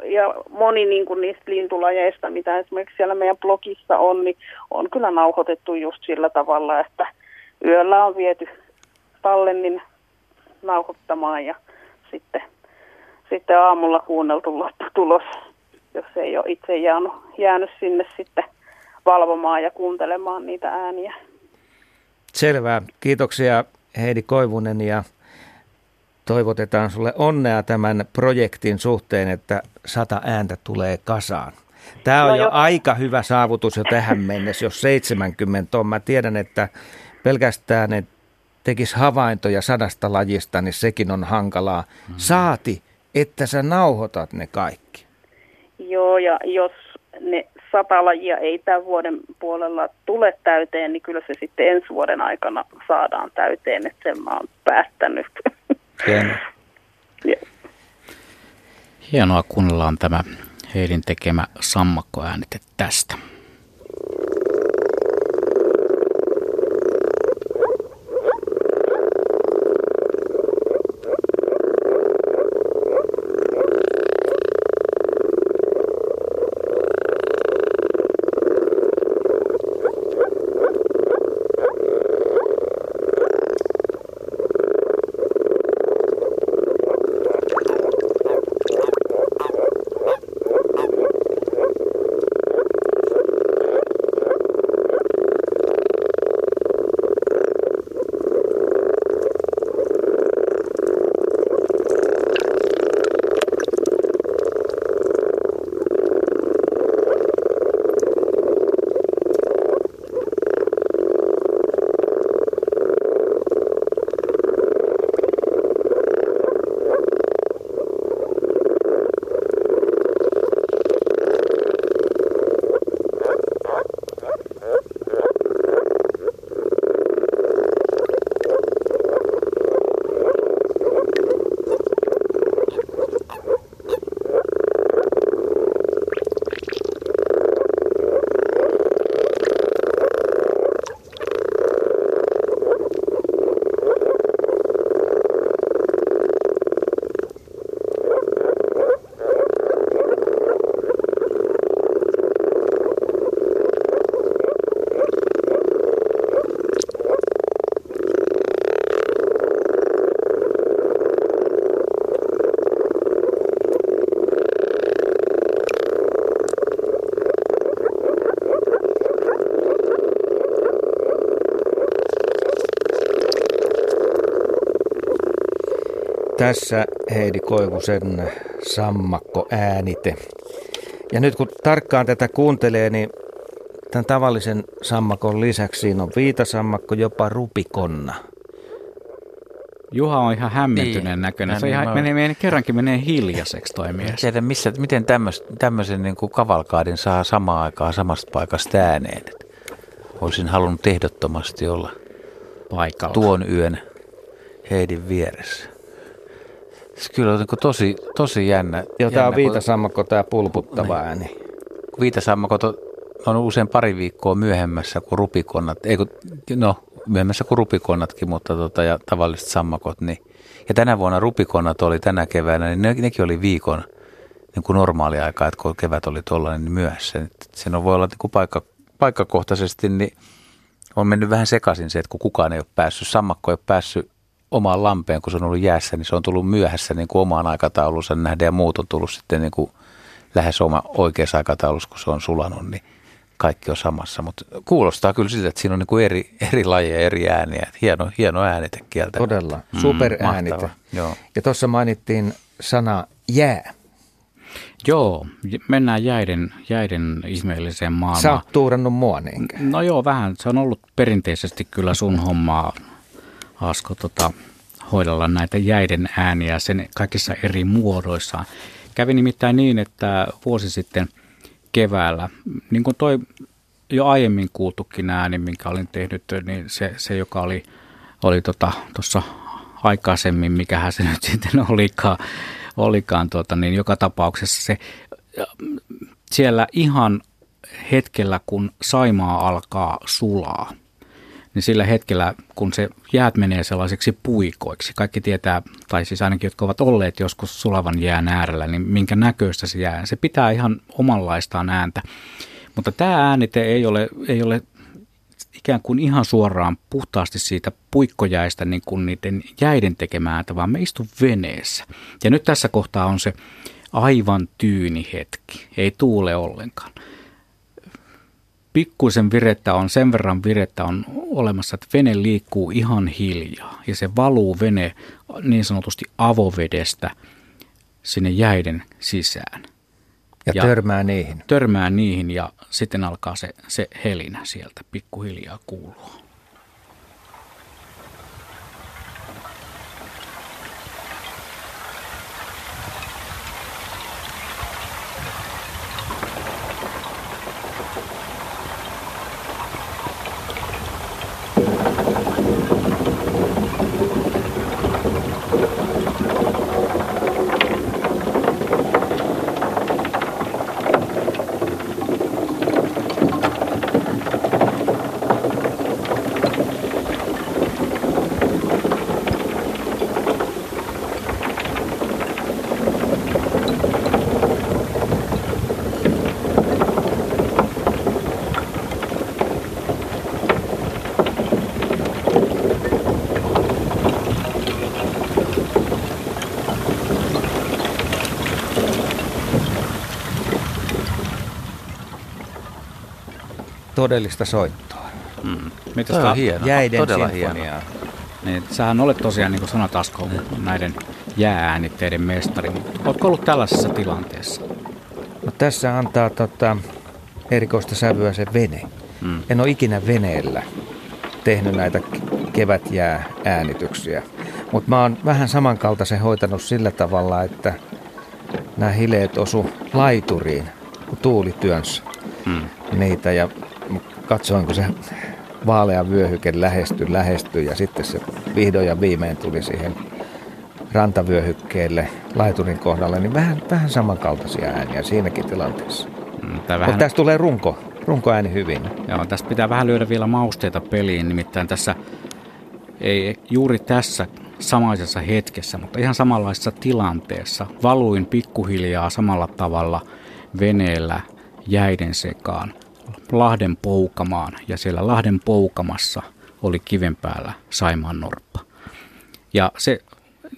ja moni niin kuin niistä lintulajeista, mitä esimerkiksi siellä meidän blogissa on, niin on kyllä nauhoitettu just sillä tavalla, että yöllä on viety tallennin nauhoittamaan ja sitten, sitten aamulla kuunneltu lopputulos, jos ei ole itse jäänyt, jäänyt sinne sitten valvomaan ja kuuntelemaan niitä ääniä. Selvä. Kiitoksia Heidi Koivunen ja toivotetaan sulle onnea tämän projektin suhteen, että sata ääntä tulee kasaan. Tämä on no jo, jo aika hyvä saavutus jo tähän mennessä, jos 70 on. Mä tiedän, että pelkästään, että tekisi havaintoja sadasta lajista, niin sekin on hankalaa. Mm. Saati, että sä nauhoitat ne kaikki. Joo, ja jos ne sata lajia ei tämän vuoden puolella tule täyteen, niin kyllä se sitten ensi vuoden aikana saadaan täyteen, että sen mä oon päättänyt. Hienoa. Hienoa, kuunnellaan tämä Heidin tekemä sammakkoäänite tästä. Tässä Heidi Koivusen sammakko äänite. Ja nyt kun tarkkaan tätä kuuntelee, niin tämän tavallisen sammakon lisäksi siinä on viitasammakko, jopa rupikonna. Juha on ihan hämmentyneen niin, näköinen. Se ihan, menee, menee, kerrankin menee hiljaiseksi toi mies. Tiedän, missä, miten tämmöis, tämmöisen niin kuin kavalkaadin saa samaan aikaan samasta paikasta ääneen. Olisin halunnut ehdottomasti olla paikalla. tuon yön Heidin vieressä. Se kyllä on niin tosi, tosi jännä. Joo, tämä on viitasammakko, tämä pulputtava niin. ääni. Viitasammakot on usein pari viikkoa myöhemmässä kuin rupikonnat. Ei kun, no, myöhemmässä kuin rupikonnatkin, mutta tota, ja tavalliset sammakot. Niin. Ja tänä vuonna rupikonnat oli tänä keväänä, niin ne, nekin oli viikon niin kuin normaali aika, että kun kevät oli tuollainen niin myöhässä. Siinä voi olla niin kuin paikka, paikkakohtaisesti, niin on mennyt vähän sekaisin se, että kun kukaan ei ole päässyt, sammakko ei ole päässyt omaan lampeen, kun se on ollut jäässä, niin se on tullut myöhässä niin kuin omaan aikataulunsa nähdä ja muut on tullut sitten niin kuin lähes oma oikeassa aikataulussa, kun se on sulanut, niin kaikki on samassa. Mutta kuulostaa kyllä siltä, että siinä on niin kuin eri, eri lajeja, eri ääniä. Hieno, hieno äänite kieltä. Todella, superäänite. Mm, ja tuossa mainittiin sana jää. Joo, mennään jäiden, jäiden ihmeelliseen maailmaan. Sä oot tuurannut mua niinkö? No joo, vähän. Se on ollut perinteisesti kyllä sun hommaa, Asko, tota, hoidella näitä jäiden ääniä sen kaikissa eri muodoissaan. Kävi nimittäin niin, että vuosi sitten keväällä, niin kuin toi jo aiemmin kuultukin ääni, minkä olin tehnyt, niin se, se joka oli, oli tuossa tota, aikaisemmin, mikähän se nyt sitten olikaan, olikaan tuota, niin joka tapauksessa se siellä ihan hetkellä, kun Saimaa alkaa sulaa, niin sillä hetkellä, kun se jäät menee sellaiseksi puikoiksi, kaikki tietää, tai siis ainakin jotka ovat olleet joskus sulavan jään äärellä, niin minkä näköistä se jää. Se pitää ihan omanlaistaan ääntä. Mutta tämä äänite ei ole, ei ole ikään kuin ihan suoraan puhtaasti siitä puikkojäistä niin kuin niiden jäiden tekemää ääntä, vaan me istu veneessä. Ja nyt tässä kohtaa on se aivan tyyni hetki, ei tuule ollenkaan pikkuisen virettä on, sen verran virettä on olemassa, että vene liikkuu ihan hiljaa ja se valuu vene niin sanotusti avovedestä sinne jäiden sisään. Ja, ja törmää niihin. Törmää niihin ja sitten alkaa se, se helinä sieltä pikkuhiljaa kuulua. Todellista soittoa. Mm. Mitä on hieno. Jäiden Todella sinfoniaa. Niin, sähän olet tosiaan, niin kuin sanot Asko, näiden jäääänitteiden mestari. Oletko ollut tällaisessa tilanteessa? No, tässä antaa tota, erikoista sävyä se vene. Mm. En ole ikinä veneellä tehnyt näitä kevätjää äänityksiä. Mutta mä oon vähän samankaltaisen hoitanut sillä tavalla, että nämä hileet osu laituriin, kun tuuli työnsä mm. niitä. Ja katsoin, kun se vaalea vyöhyke lähestyi, lähestyi ja sitten se vihdoin ja viimein tuli siihen rantavyöhykkeelle laiturin kohdalle, niin vähän, vähän samankaltaisia ääniä siinäkin tilanteessa. Mm, vähän... Mutta tästä tulee runko, runkoääni hyvin. Joo, tästä pitää vähän lyödä vielä mausteita peliin, nimittäin tässä ei juuri tässä samaisessa hetkessä, mutta ihan samanlaisessa tilanteessa valuin pikkuhiljaa samalla tavalla veneellä jäiden sekaan Lahden poukamaan ja siellä Lahden poukamassa oli kiven päällä Saimaan norppa. Ja se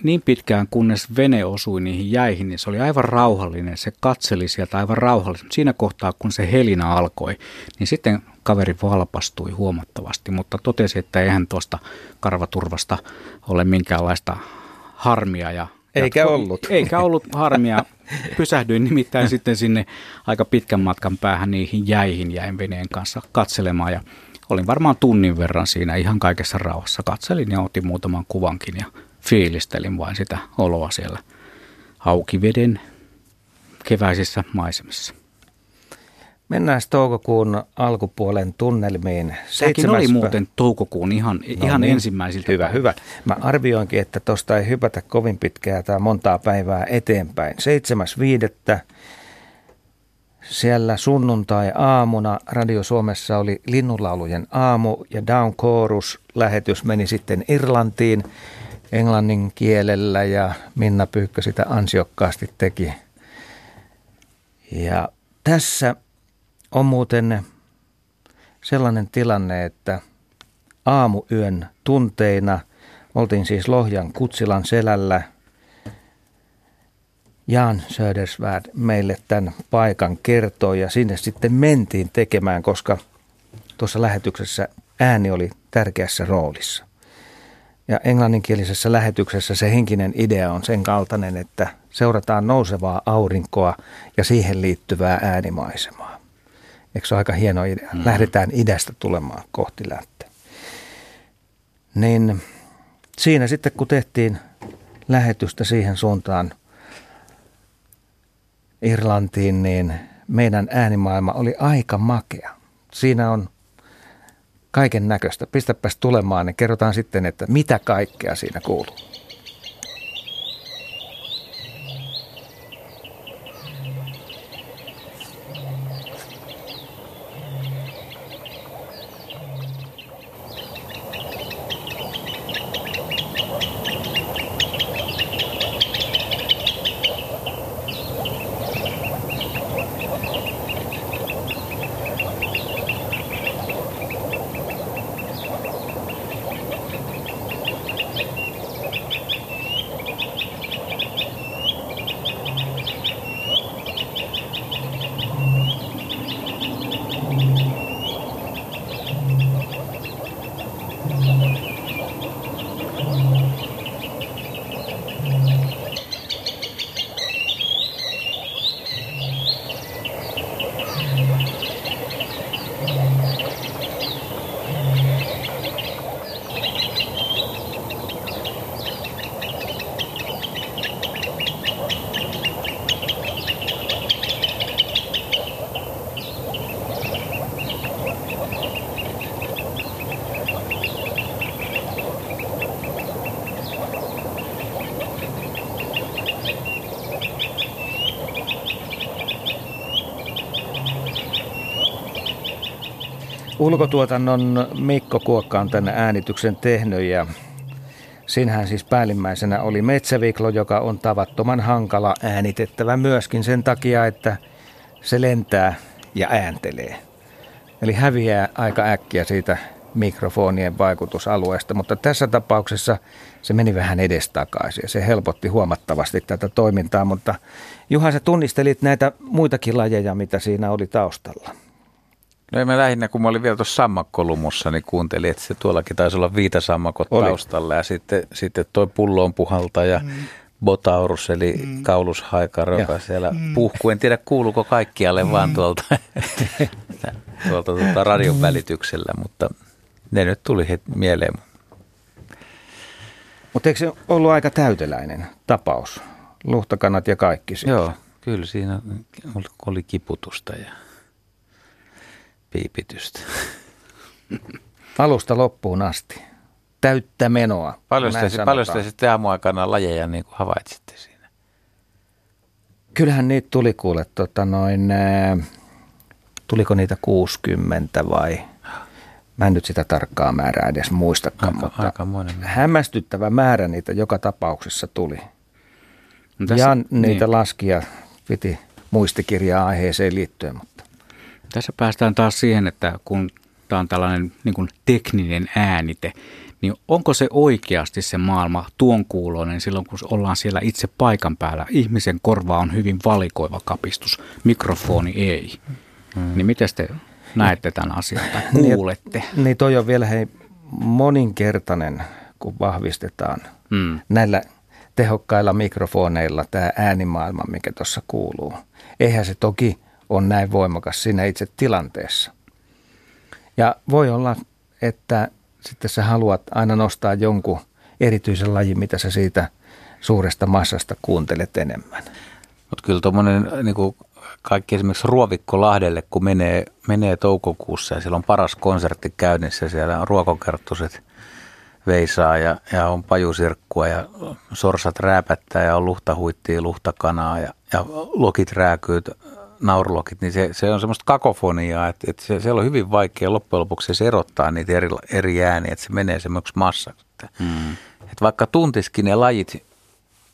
niin pitkään kunnes vene osui niihin jäihin, niin se oli aivan rauhallinen. Se katseli sieltä aivan rauhallisesti. Siinä kohtaa, kun se helinä alkoi, niin sitten kaveri valpastui huomattavasti, mutta totesi, että eihän tuosta karvaturvasta ole minkäänlaista harmia. Ja eikä jatko, ollut. Eikä ollut harmia. Pysähdyin nimittäin sitten sinne aika pitkän matkan päähän niihin jäihin jäin veneen kanssa katselemaan ja olin varmaan tunnin verran siinä ihan kaikessa rauhassa. Katselin ja otin muutaman kuvankin ja fiilistelin vain sitä oloa siellä haukiveden keväisissä maisemissa. Mennään toukokuun alkupuolen tunnelmiin. Sekin oli muuten toukokuun ihan, no ihan niin. ensimmäisiltä Hyvä, hyvä. Mä arvioinkin, että tuosta ei hypätä kovin pitkää tai montaa päivää eteenpäin. 7.5. Siellä sunnuntai-aamuna Radio Suomessa oli linnunlaulujen aamu ja Down Chorus lähetys meni sitten Irlantiin englannin kielellä ja Minna Pyykkö sitä ansiokkaasti teki. Ja tässä on muuten sellainen tilanne, että aamuyön tunteina oltiin siis Lohjan Kutsilan selällä. Jan Södersvärd meille tämän paikan kertoi ja sinne sitten mentiin tekemään, koska tuossa lähetyksessä ääni oli tärkeässä roolissa. Ja englanninkielisessä lähetyksessä se henkinen idea on sen kaltainen, että seurataan nousevaa aurinkoa ja siihen liittyvää äänimaisemaa. Eikö se ole aika hieno idea? Mm. Lähdetään idästä tulemaan kohti länttä. Niin siinä sitten kun tehtiin lähetystä siihen suuntaan Irlantiin, niin meidän äänimaailma oli aika makea. Siinä on kaiken näköistä. Pistäpäs tulemaan, niin kerrotaan sitten, että mitä kaikkea siinä kuuluu. Ulkotuotannon Mikko Kuokka on tänne äänityksen tehnyt ja Siinähän siis päällimmäisenä oli Metsäviklo, joka on tavattoman hankala äänitettävä myöskin sen takia, että se lentää ja ääntelee. Eli häviää aika äkkiä siitä mikrofonien vaikutusalueesta, mutta tässä tapauksessa se meni vähän edestakaisin ja se helpotti huomattavasti tätä toimintaa, mutta Juha, sä tunnistelit näitä muitakin lajeja, mitä siinä oli taustalla. No mä lähinnä, kun mä olin vielä tuossa sammakkolumussa, niin kuuntelin, että se tuollakin taisi olla viitasammakot oli. taustalla. Ja sitten, sitten toi pullon puhalta ja mm. botaurus, eli mm. kaulushaikaro, joka siellä mm. puhkuu. En tiedä, kuuluuko kaikkialle mm. vaan tuolta, tuolta tuolta radion välityksellä, mutta ne nyt tuli heti mieleen. Mutta eikö se ollut aika täyteläinen tapaus? Luhtakanat ja kaikki siitä. Joo, kyllä siinä oli kiputusta ja piipitystä. Alusta loppuun asti. Täyttä menoa. Paljon te, paljon te sitten aamuaikana lajeja niin kuin havaitsitte siinä? Kyllähän niitä tuli kuule, tota noin, tuliko niitä 60 vai Mä en nyt sitä tarkkaa määrää edes muistakaan, aika, mutta aika hämmästyttävä määrä niitä joka tapauksessa tuli. No tässä, ja niitä niin. laskia piti muistikirjaa aiheeseen liittyen, mutta tässä päästään taas siihen, että kun tämä on tällainen niin kuin tekninen äänite, niin onko se oikeasti se maailma tuon kuuloinen silloin, kun ollaan siellä itse paikan päällä? Ihmisen korva on hyvin valikoiva kapistus, mikrofoni ei. Hmm. Niin miten te näette tämän asian tai niin, kuulette? Niin, niin toi on vielä hei moninkertainen, kun vahvistetaan hmm. näillä tehokkailla mikrofoneilla tämä äänimaailma, mikä tuossa kuuluu. Eihän se toki on näin voimakas siinä itse tilanteessa. Ja voi olla, että sitten sä haluat aina nostaa jonkun erityisen lajin, mitä sä siitä suuresta massasta kuuntelet enemmän. Mutta kyllä tuommoinen niin kaikki esimerkiksi Ruovikko Lahdelle, kun menee, menee toukokuussa ja siellä on paras konsertti käynnissä, siellä on ruokokerttuset veisaa ja, ja on pajusirkkua ja sorsat rääpättää ja on luhtahuittia, luhtakanaa ja, ja lokit rääkyy, naurulokit, niin se, se on semmoista kakofoniaa, että, että se, siellä on hyvin vaikea loppujen lopuksi se erottaa niitä eri, eri ääniä, että se menee semmoiksi massaksi. Mm. Että vaikka tuntiskin ne lajit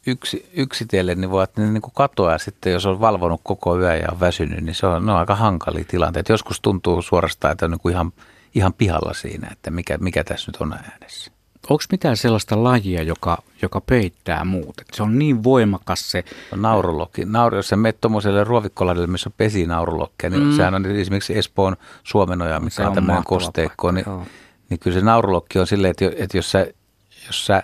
yksi, yksitellen, niin voi ne niin kuin katoaa sitten, jos on valvonut koko yön ja on väsynyt, niin se on, ne on aika hankalia tilanteita. Joskus tuntuu suorastaan, että on niin kuin ihan, ihan pihalla siinä, että mikä, mikä tässä nyt on äänessä. Onko mitään sellaista lajia, joka, joka peittää muut? Et se on niin voimakas se... On naurulokki. Nauru, jos sä menet tuommoiselle ruovikkolaidelle, missä on pesinaurulokki, niin mm. sehän on esimerkiksi Espoon Suomenoja, mikä on, on tämmöinen kosteikko, niin, niin kyllä se naurulokki on silleen, että, että jos sä, jos sä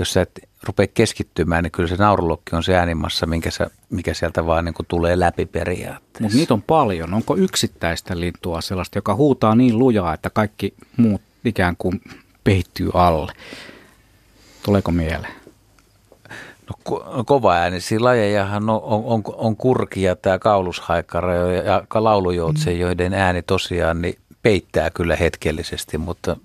jos sä et rupea keskittymään, niin kyllä se naurulokki on se äänimassa, minkä sä, mikä sieltä vaan niin tulee läpi periaatteessa. Mutta niitä on paljon. Onko yksittäistä lintua sellaista, joka huutaa niin lujaa, että kaikki muut ikään kuin peittyy alle? Tuleeko mieleen? No, ko- kova äänisiä lajejahan on, on, on, on kurki ja tämä kaulushaikara ja, laulujoutse, mm. joiden ääni tosiaan niin peittää kyllä hetkellisesti, mutta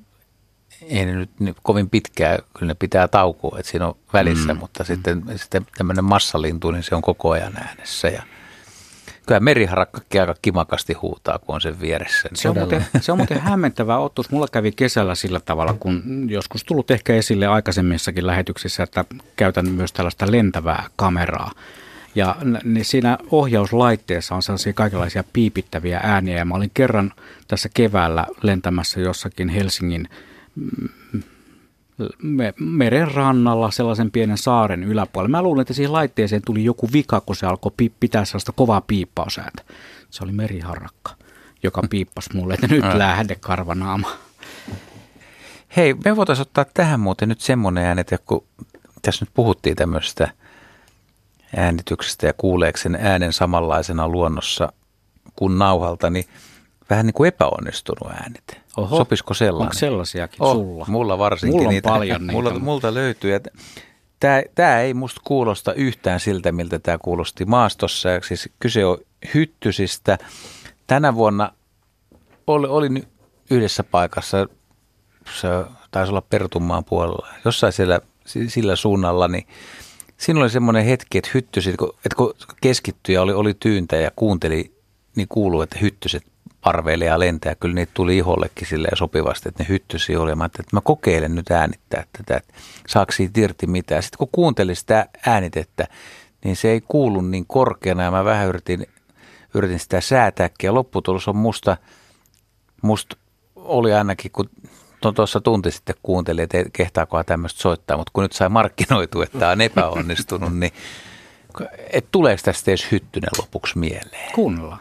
ei ne nyt niin kovin pitkää, kyllä ne pitää taukua, että siinä on välissä, mm. mutta sitten, sitten tämmöinen massalintu, niin se on koko ajan äänessä ja kyllä meriharakkakin aika kimakasti huutaa, kun on sen vieressä. Se on, muuten, se on muuten hämmentävä otus. Mulla kävi kesällä sillä tavalla, kun joskus tullut ehkä esille aikaisemmissakin lähetyksissä, että käytän myös tällaista lentävää kameraa. Ja niin siinä ohjauslaitteessa on sellaisia kaikenlaisia piipittäviä ääniä. Ja mä olin kerran tässä keväällä lentämässä jossakin Helsingin meren rannalla sellaisen pienen saaren yläpuolella. Mä luulen, että siihen laitteeseen tuli joku vika, kun se alkoi pitää sellaista kovaa piippausääntä. Se oli meriharrakka, joka piippasi mulle, että nyt lähde karvanaama. Hei, me voitaisiin ottaa tähän muuten nyt semmoinen äänet, kun tässä nyt puhuttiin tämmöisestä äänityksestä ja kuuleeko sen äänen samanlaisena luonnossa kuin nauhalta, niin vähän niin kuin epäonnistunut äänet. Oho, Sopisiko sellainen? Onko sellaisiakin oh, sulla? Mulla varsinkin. Mulla on niitä, paljon niitä. Multa, multa löytyy. Tämä, tämä ei musta kuulosta yhtään siltä, miltä tämä kuulosti maastossa. Siis kyse on hyttysistä. Tänä vuonna oli, olin yhdessä paikassa, se taisi olla Pertunmaan puolella, jossain siellä sillä suunnalla, niin siinä oli semmoinen hetki, että hyttysit, että kun keskittyi ja oli, oli tyyntä ja kuunteli, niin kuuluu, että hyttyset parveilee ja lentää. Kyllä niitä tuli ihollekin silleen sopivasti, että ne hyttysi oli. Mä että mä kokeilen nyt äänittää tätä, että saako siitä irti mitään. Sitten kun kuuntelin sitä äänitettä, niin se ei kuulu niin korkeana ja mä vähän yritin, yritin sitä säätääkin. Ja lopputulos on musta, musta oli ainakin, kun tuossa tunti sitten kuuntelin, että kehtaakohan tämmöistä soittaa, mutta kun nyt sai markkinoitu, että on epäonnistunut, niin et tuleeko tästä edes hyttynen lopuksi mieleen? Kuunnellaan.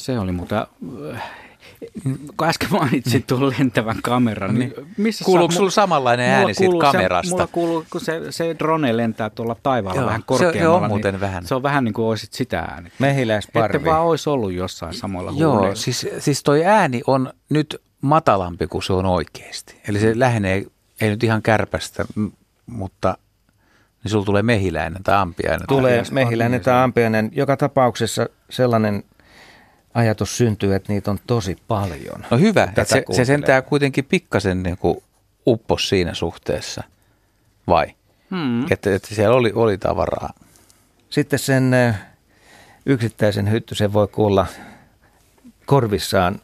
Se oli mutta kun äsken mainitsit tuon lentävän kameran, niin, niin missä Kuuluuko sinulla samanlainen ääni siitä kamerasta? Se, mulla kuuluu, kun se, se drone lentää tuolla taivaalla Joo, vähän korkeammalla. Se, on muuten niin vähän. Se on vähän niin kuin olisit sitä ääni. Mehiläisparvi. Että vaan olisi ollut jossain samalla Joo, huuleilla. siis, siis toi ääni on nyt matalampi kuin se on oikeasti. Eli se lähenee, ei nyt ihan kärpästä, mutta niin sulla tulee mehiläinen tai ampiainen. Tulee mehiläinen tai ampiainen. Joka tapauksessa sellainen ajatus syntyy, että niitä on tosi paljon. No hyvä, että se, se sentää kuitenkin pikkasen niin kuin uppos siinä suhteessa. vai? Hmm. Että, että siellä oli, oli tavaraa. Sitten sen yksittäisen hyttysen voi kuulla korvissaan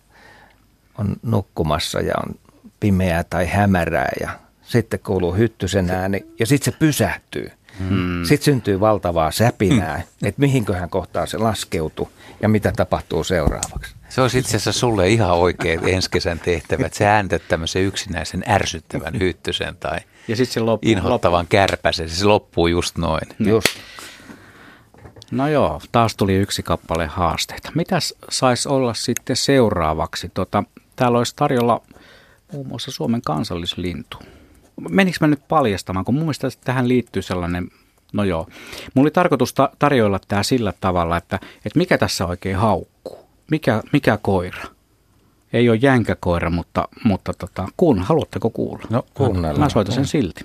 on nukkumassa ja on pimeää tai hämärää ja sitten kuuluu hyttysen ääni ja sitten se pysähtyy. Hmm. Sitten syntyy valtavaa säpinää, että mihinköhän kohtaan se laskeutuu ja mitä tapahtuu seuraavaksi. Se olisi itse asiassa sulle ihan oikein ensi kesän tehtävä, että sä ääntät tämmöisen yksinäisen ärsyttävän hyttysen tai Ja sitten se loppuu. inhottavan kärpäsen. Se loppuu just noin. Just. No joo, taas tuli yksi kappale haasteita. Mitäs saisi olla sitten seuraavaksi? Tota, täällä olisi tarjolla muun muassa Suomen kansallislintu. Menikö mä nyt paljastamaan, kun mun mielestä tähän liittyy sellainen, no joo. Mulla oli tarkoitus ta- tarjoilla tämä sillä tavalla, että, että mikä tässä oikein haukkuu? Mikä, mikä koira? Ei ole jänkäkoira, mutta, mutta tota, kun, haluatteko kuulla? No kuunnellaan. Mä soitan sen silti.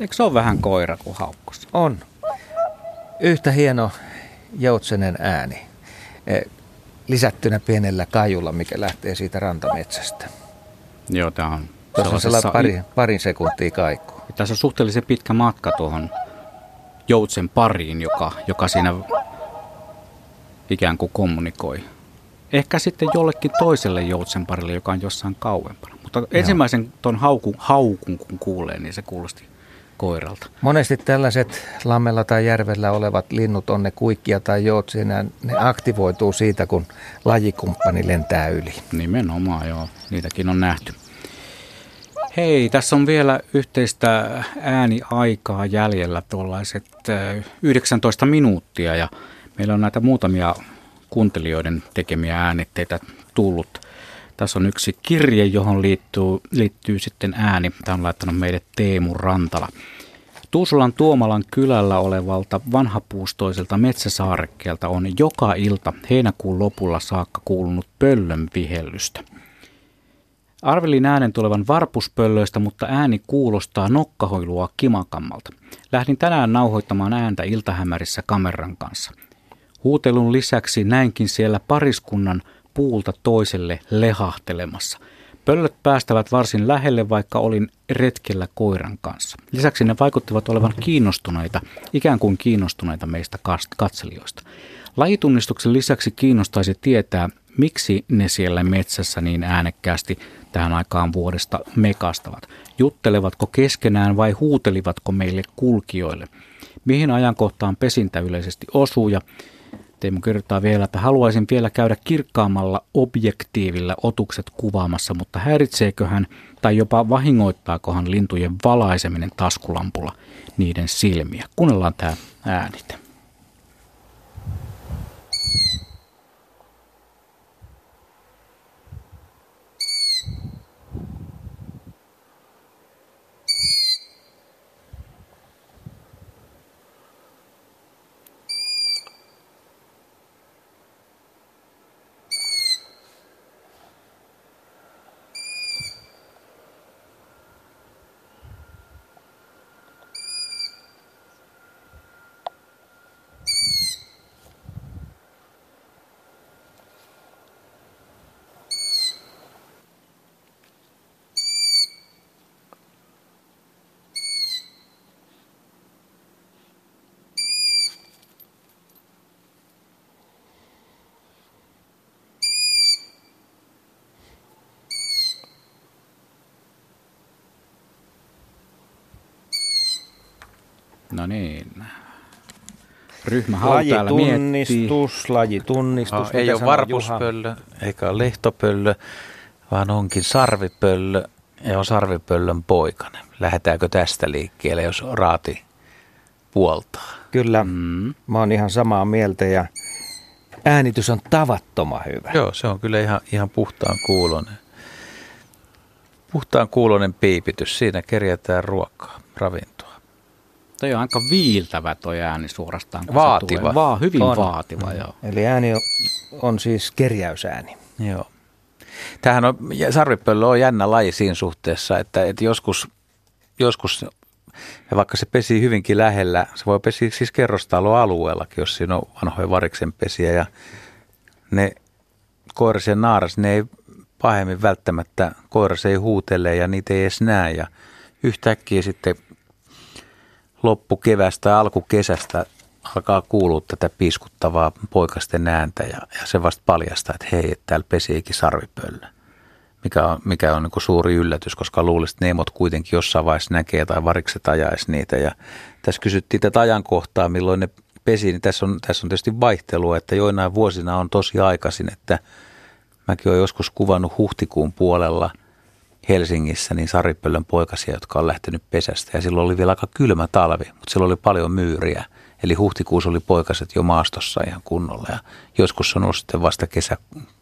Eikö se ole vähän koira kuin haukkus? On. Yhtä hieno joutsenen ääni. Eh, Lisättynä pienellä kajulla, mikä lähtee siitä rantametsästä. Joo, tämä on Tuossa on sellainen pari, parin sekuntia kaikuu. Tässä on suhteellisen pitkä matka tuohon joutsen pariin, joka, joka siinä ikään kuin kommunikoi. Ehkä sitten jollekin toiselle joutsen parille, joka on jossain kauempana. Mutta ensimmäisen tuon haukun, haukun kun kuulee, niin se kuulosti koiralta. Monesti tällaiset lammella tai järvellä olevat linnut on ne kuikkia tai joutsia, ne aktivoituu siitä, kun lajikumppani lentää yli. Nimenomaan, joo. Niitäkin on nähty. Hei, tässä on vielä yhteistä ääniaikaa jäljellä tuollaiset äh, 19 minuuttia ja meillä on näitä muutamia kuuntelijoiden tekemiä äänitteitä tullut. Tässä on yksi kirje, johon liittyy, liittyy sitten ääni. Tämä on laittanut meille Teemu Rantala. Tuusulan Tuomalan kylällä olevalta vanhapuustoiselta metsäsaarekkeelta on joka ilta heinäkuun lopulla saakka kuulunut pöllön vihellystä. Arvelin äänen tulevan varpuspöllöistä, mutta ääni kuulostaa nokkahoilua kimakammalta. Lähdin tänään nauhoittamaan ääntä iltahämärissä kameran kanssa. Huutelun lisäksi näinkin siellä pariskunnan puulta toiselle lehahtelemassa. Pöllöt päästävät varsin lähelle, vaikka olin retkellä koiran kanssa. Lisäksi ne vaikuttivat olevan kiinnostuneita, ikään kuin kiinnostuneita meistä katselijoista. Lajitunnistuksen lisäksi kiinnostaisi tietää, miksi ne siellä metsässä niin äänekkäästi tähän aikaan vuodesta mekastavat. Juttelevatko keskenään vai huutelivatko meille kulkijoille? Mihin ajankohtaan pesintä yleisesti osuu ja Teemu kertaa vielä, että haluaisin vielä käydä kirkkaammalla objektiivilla otukset kuvaamassa, mutta häiritseeköhän tai jopa vahingoittaakohan lintujen valaiseminen taskulampulla niiden silmiä. Kuunnellaan tämä äänite. No niin. Ryhmä täällä miettii. lajitunnistus. No, ei ole varpuspöllö, eikä ole lehtopöllö, vaan onkin sarvipöllö ja on sarvipöllön poikainen. Lähdetäänkö tästä liikkeelle, jos raati puoltaa? Kyllä, mm. mä oon ihan samaa mieltä ja äänitys on tavattoman hyvä. Joo, se on kyllä ihan, ihan puhtaan kuulonen. Puhtaan kuulonen piipitys, siinä kerjätään ruokaa, ravintoa. Toi on aika viiltävä toi ääni suorastaan. Vaativa. Vaa, hyvin on. vaativa, mm. joo. Eli ääni on, on siis kerjäysääni. Joo. Tämähän on, sarvipöllö on jännä laji siinä suhteessa, että, että joskus, joskus ja vaikka se pesi hyvinkin lähellä, se voi pesiä siis kerrostaloalueellakin, jos siinä on vanhoja variksen pesiä ja ne koiras ja naaras, ne ei pahemmin välttämättä, koiras ei huutele ja niitä ei edes näe ja yhtäkkiä sitten loppukevästä alkukesästä alkaa kuulua tätä piiskuttavaa poikasten ääntä ja, ja se vasta paljastaa, että hei, että täällä pesiikin sarvipöllö. Mikä on, mikä on niin suuri yllätys, koska luulisin, että neemot kuitenkin jossain vaiheessa näkee tai varikset ajaisi niitä. Ja tässä kysyttiin tätä ajankohtaa, milloin ne pesi, niin tässä on, tässä on tietysti vaihtelua, että joinain vuosina on tosi aikaisin, että mäkin olen joskus kuvannut huhtikuun puolella Helsingissä niin saripöllön poikasia, jotka on lähtenyt pesästä. Ja silloin oli vielä aika kylmä talvi, mutta silloin oli paljon myyriä. Eli huhtikuussa oli poikaset jo maastossa ihan kunnolla ja joskus on ollut sitten vasta kesä,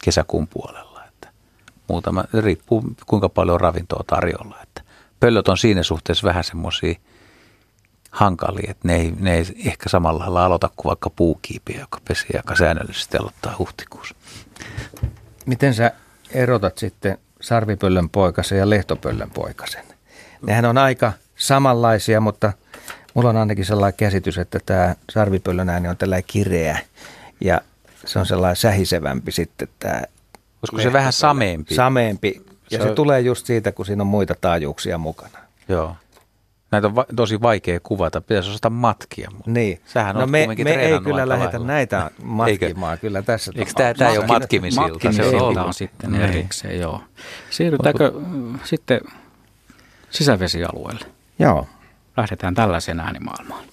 kesäkuun puolella. Että muutama, riippuu kuinka paljon ravintoa tarjolla. Että pöllöt on siinä suhteessa vähän semmoisia hankalia, että ne ei, ne ei ehkä samalla lailla aloita kuin vaikka puukiipi, joka pesi aika säännöllisesti aloittaa huhtikuussa. Miten sä erotat sitten sarvipöllön poikasen ja lehtopöllön poikasen? Nehän on aika samanlaisia, mutta – Mulla on ainakin sellainen käsitys, että tämä sarvipöllön ääni on tällainen kireä ja se on sellainen sähisevämpi sitten tämä. Olisiko se vähän sameempi? Sameempi. Ja se, se tulee just siitä, kun siinä on muita taajuuksia mukana. Joo. Näitä on va- tosi vaikea kuvata. Pitäisi osata matkia. Mutta niin. Sähän no me, me ei kyllä lähetä näitä matkimaan Eikö? kyllä tässä Eikö tämä, tämä ei ole matkimisilta? Matkimisilta on sitten niin. erikseen, joo. Siirrytäänkö sitten sisävesialueelle? Joo lähdetään tällaiseen äänimaailmaan.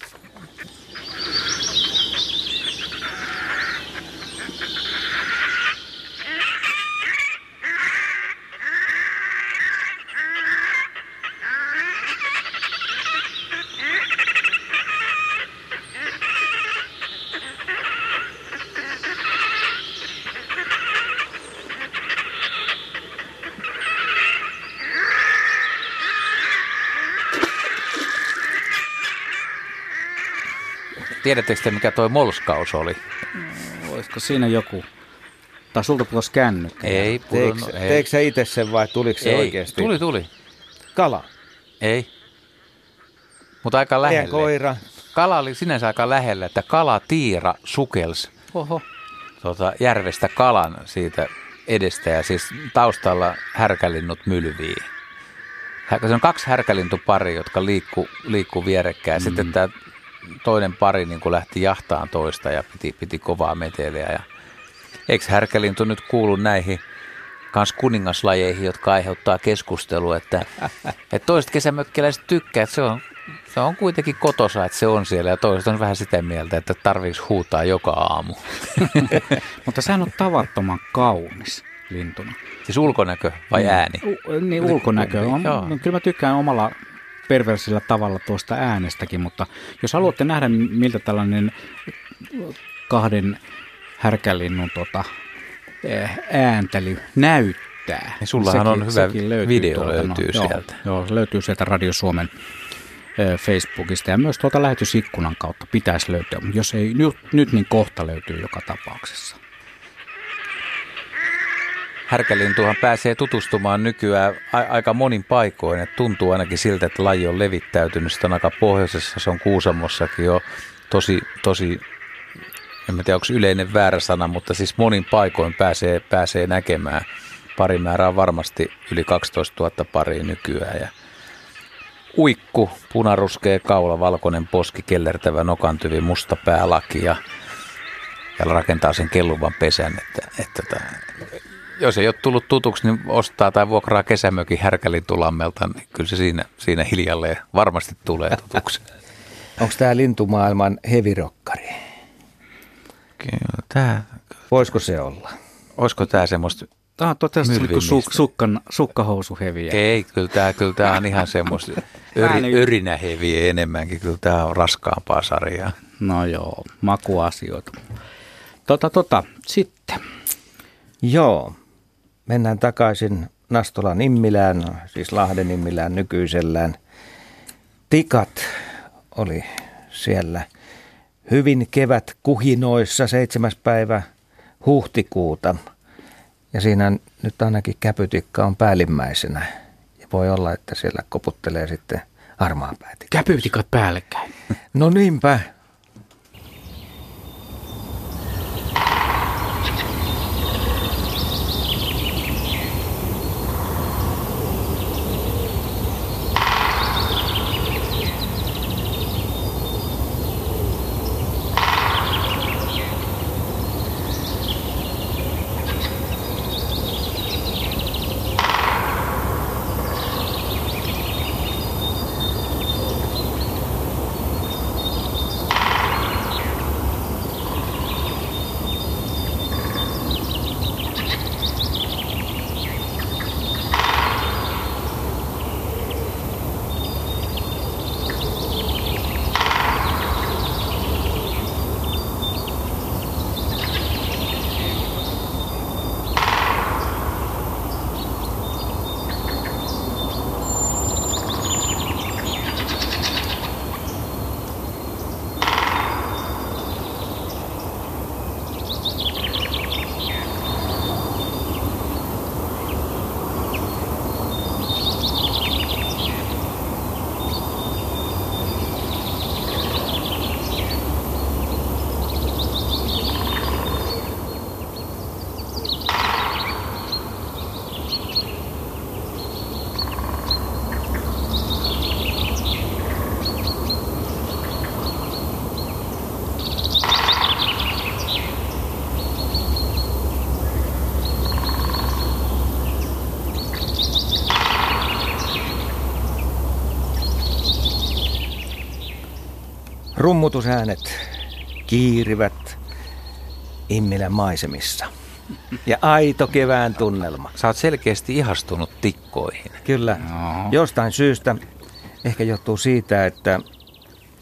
Tiedättekö te, mikä toi molskaus oli? No, olisiko siinä joku? Tai sulta putosi kännykkä. Ei, pudonnut. Teekö, teekö sä itse sen vai tuliko se ei, oikeasti? Tuli, tuli. Kala? Ei. Mutta aika lähellä. Meidän koira? Kala oli sinänsä aika lähellä, että kala tiira sukels Oho. Tuota, järvestä kalan siitä edestä ja siis taustalla härkälinnut mylvii. Se on kaksi härkälintupari, jotka liikkuu liikku vierekkäin. Mm. Sitten tämä toinen pari niin kuin lähti jahtaan toista ja piti, piti kovaa meteliä. Ja eikö härkälintu nyt kuulu näihin kans kuningaslajeihin, jotka aiheuttaa keskustelua, että, että toiset kesämökkiläiset tykkää, että se on, se on kuitenkin kotosa, että se on siellä ja toiset on vähän sitä mieltä, että tarviiko huutaa joka aamu. Mutta sehän on tavattoman kaunis lintuna. Siis ulkonäkö vai mm. ääni? U, niin, ulkonäkö. On, kyllä mä tykkään omalla perversillä tavalla tuosta äänestäkin, mutta jos haluatte nähdä, miltä tällainen kahden härkälinnun tota, eh, ääntely näyttää. Ja sullahan sekin, on hyvä löytyy video tuolta, löytyy no, sieltä. Joo, joo, löytyy sieltä Radio Suomen eh, Facebookista ja myös tuolta lähetysikkunan kautta pitäisi löytyä. Jos ei nyt, nyt niin kohta löytyy joka tapauksessa. Härkälintuhan pääsee tutustumaan nykyään a- aika monin paikoin. Et tuntuu ainakin siltä, että laji on levittäytynyt. Sitten on aika pohjoisessa, se on Kuusamossakin jo tosi, tosi en tiedä onko yleinen väärä sana, mutta siis monin paikoin pääsee, pääsee näkemään. Pari määrää on varmasti yli 12 000 paria nykyään. Ja uikku, punaruskea kaula, valkoinen poski, kellertävä nokantyvi, musta päälaki ja, ja rakentaa sen kelluvan pesän. Että, että, että jos ei ole tullut tutuksi, niin ostaa tai vuokraa kesämökin härkälintulammelta, niin kyllä se siinä, siinä hiljalleen varmasti tulee tutuksi. Onko tämä lintumaailman hevirokkari? Kyllä, tää, Voisiko se olla? olisiko tämä semmoista Tämä on kuin Mylvimistä. su, sukkan, sukkahousuheviä. Ei, kyllä tämä kyllä tää on ihan semmoista Ääni- öri, örinäheviä enemmänkin. Kyllä tämä on raskaampaa sarjaa. No joo, makuasioita. Tota, tota, sitten. Joo. Mennään takaisin Nastolan Immilään, siis Lahden Immilään nykyisellään. Tikat oli siellä hyvin kevät kuhinoissa 7. päivä huhtikuuta. Ja siinä nyt ainakin käpytikka on päällimmäisenä. Ja voi olla, että siellä koputtelee sitten harmaa päätikka. Käpyytikat päällekkäin. No niinpä. Rummutusäänet kiirivät Immilän maisemissa. Ja aito kevään tunnelma. Sä oot selkeästi ihastunut tikkoihin. Kyllä. Joo. Jostain syystä ehkä johtuu siitä, että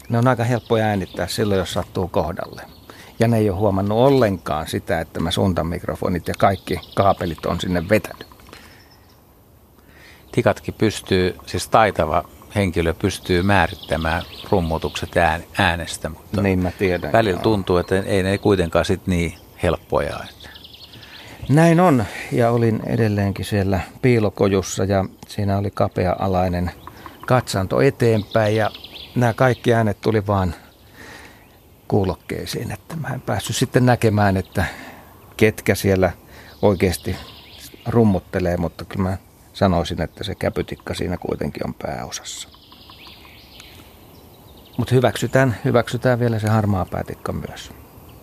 ne on aika helppoja äänittää silloin, jos sattuu kohdalle. Ja ne ei ole huomannut ollenkaan sitä, että mä suuntaan mikrofonit ja kaikki kaapelit on sinne vetänyt. Tikatkin pystyy, siis taitava henkilö pystyy määrittämään rummutukset ään, äänestä, mutta Niin mä tiedän. välillä joo. tuntuu, että ei ne kuitenkaan sit niin helppoja. Että. Näin on, ja olin edelleenkin siellä piilokojussa ja siinä oli kapea-alainen katsanto eteenpäin ja nämä kaikki äänet tuli vaan kuulokkeisiin, että mä en päässyt sitten näkemään, että ketkä siellä oikeasti rummuttelee, mutta kyllä mä sanoisin, että se käpytikka siinä kuitenkin on pääosassa. Mutta hyväksytään, hyväksytään vielä se harmaa päätikka myös.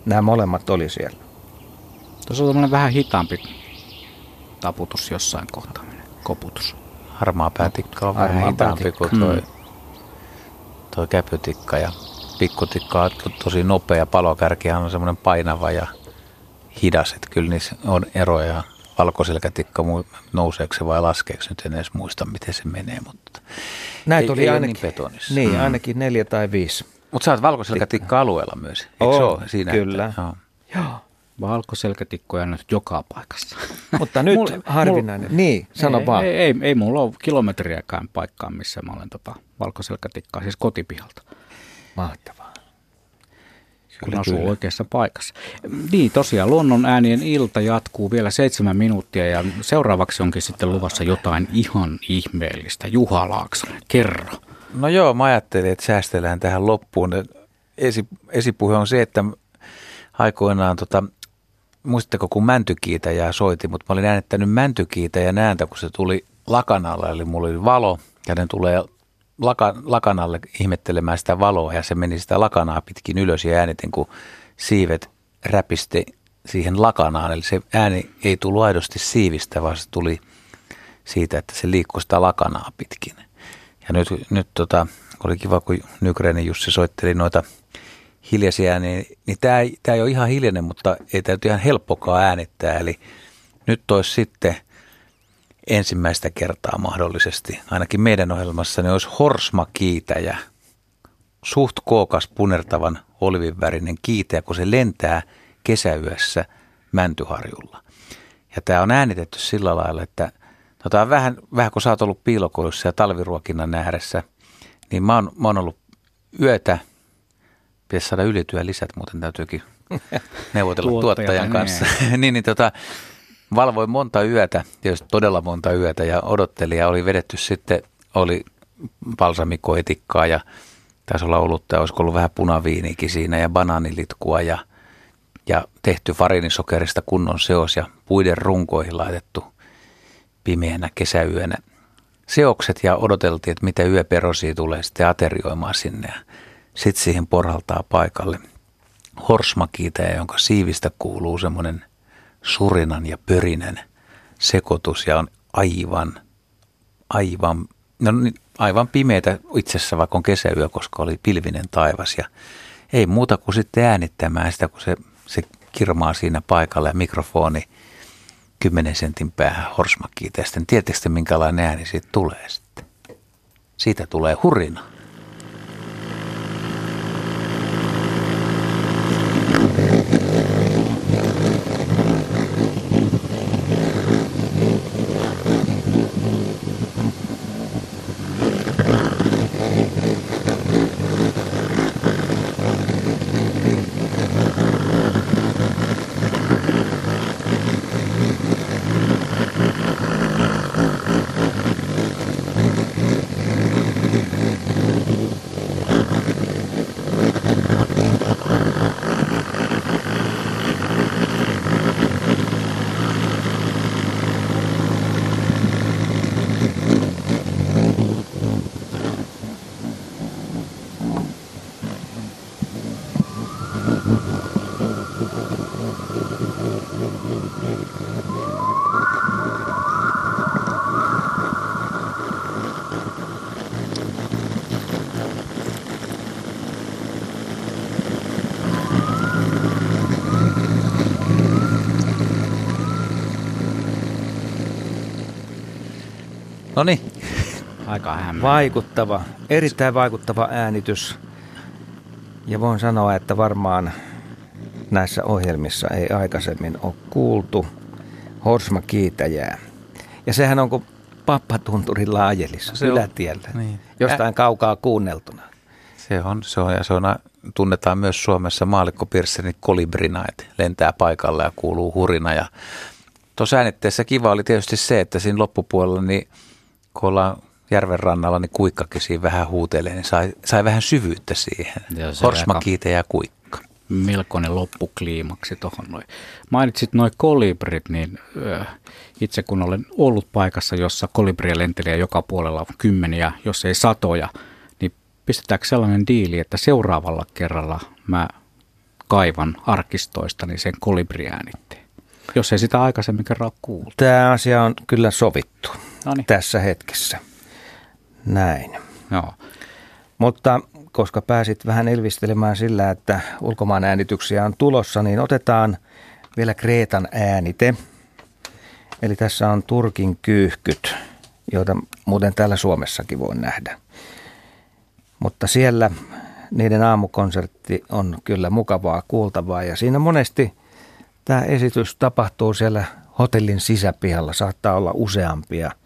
Nämä molemmat oli siellä. Tuossa on tämmöinen vähän hitaampi taputus jossain kohtaa. Koputus. Harmaa päätikka on Harmaa vähän hitaampi päätikka. kuin toi, Mm. toi käpytikka ja pikkutikka on to, tosi nopea. Palokärkihän on semmoinen painava ja hidas, että kyllä niissä on eroja. Valkoselkätikka nouseeko se vai laskeeko, nyt en edes muista miten se menee, mutta Näitä ei, oli ei ainakin, niin betonissa. Niin, ainakin neljä tai viisi. Mutta sä oot valkoselkätikka alueella myös, eikö Oo, siinä? kyllä. Että, joo. Joo. Valkoselkätikkoja nyt joka paikassa. Mutta nyt Mulla- harvinainen. niin, sano ei, vaan. Ei, ei, ei mulla ole kilometriäkään paikkaa, missä mä olen tota valkoselkätikkaa, siis kotipihalta. Mahtavaa. Kun asuu oikeassa paikassa. Niin, tosiaan luonnon äänien ilta jatkuu vielä seitsemän minuuttia ja seuraavaksi onkin sitten luvassa jotain ihan ihmeellistä. Juha Laaksonen, kerro. No joo, mä ajattelin, että säästellään tähän loppuun. Esi, esipuhe on se, että aikoinaan, tota, muistatteko kun mäntykiitäjää soitin, mutta mä olin äänettänyt mäntykiitäjän ääntä, kun se tuli lakanalle, eli mulla oli valo, ja ne tulee laka, lakanalle ihmettelemään sitä valoa, ja se meni sitä lakanaa pitkin ylös, ja äänitin, kun siivet räpisti siihen lakanaan, eli se ääni ei tullut aidosti siivistä, vaan se tuli siitä, että se liikkui sitä lakanaa pitkin. Ja nyt, nyt tota, oli kiva, kun Nygrenin Jussi soitteli noita hiljaisia ääniä, niin tämä ei, tämä ei ole ihan hiljainen, mutta ei tämä ihan helppokaan äänittää. Eli nyt olisi sitten ensimmäistä kertaa mahdollisesti, ainakin meidän ohjelmassa, niin olisi horsma-kiitäjä, suht kookas punertavan olivivärinen kiitäjä, kun se lentää kesäyössä Mäntyharjulla. Ja tämä on äänitetty sillä lailla, että tota, vähän, vähän kun sä oot ollut piilokoulussa ja talviruokinnan ääressä, niin mä oon, mä oon ollut yötä, pitäisi saada ylityö lisät, muuten täytyykin neuvotella tuottajan kanssa. niin, niin tota, valvoin monta yötä, tietysti todella monta yötä ja odotteli ja oli vedetty sitten, oli balsamikoitikkaa ja taisi olla olutta ja olisiko ollut vähän punaviinikin siinä ja banaanilitkua ja, ja tehty farinisokerista kunnon seos ja puiden runkoihin laitettu pimeänä kesäyönä seokset ja odoteltiin, että mitä yöperosia tulee sitten aterioimaan sinne ja sitten siihen porhaltaa paikalle. Horsmakiitä, jonka siivistä kuuluu semmoinen surinan ja pörinen sekoitus ja on aivan, aivan, no niin, aivan pimeitä itsessä, vaikka on kesäyö, koska oli pilvinen taivas ja ei muuta kuin sitten äänittämään sitä, kun se, se kirmaa siinä paikalla ja mikrofoni 10 sentin päähän horsmakiita. Ja sitten tietysti minkälainen ääni siitä tulee sitten. Siitä tulee hurina. No niin. Aika hämmentävä. Vaikuttava, erittäin vaikuttava äänitys. Ja voin sanoa, että varmaan näissä ohjelmissa ei aikaisemmin ole kuultu Horsma Kiitäjää. Ja sehän on kuin Pappatunturin laajelissa, se ylätiellä, niin. jostain Ä- kaukaa kuunneltuna. Se on, se on, ja se on, tunnetaan myös Suomessa maalikko Pirsseni kolibrina, että lentää paikalle ja kuuluu hurina. Ja tuossa äänitteessä kiva oli tietysti se, että siinä loppupuolella niin – kun ollaan järven rannalla, niin kuikkakin siinä vähän huutelee, niin sai, sai vähän syvyyttä siihen. Horsmakiite ja kuikka. Melkoinen loppukliimaksi tuohon noin. Mainitsit noin kolibrit, niin itse kun olen ollut paikassa, jossa kolibria lentelee joka puolella on kymmeniä, jos ei satoja, niin pistetäänkö sellainen diili, että seuraavalla kerralla mä kaivan arkistoistani sen kolibriäänitteen, jos ei sitä aikaisemmin kerran kuullut. Tämä asia on kyllä sovittu. Noniin. tässä hetkessä. Näin. Joo. Mutta koska pääsit vähän elvistelemään sillä, että ulkomaan äänityksiä on tulossa, niin otetaan vielä Kreetan äänite. Eli tässä on Turkin kyyhkyt, joita muuten täällä Suomessakin voi nähdä. Mutta siellä niiden aamukonsertti on kyllä mukavaa kuultavaa ja siinä monesti tämä esitys tapahtuu siellä hotellin sisäpihalla. Saattaa olla useampia –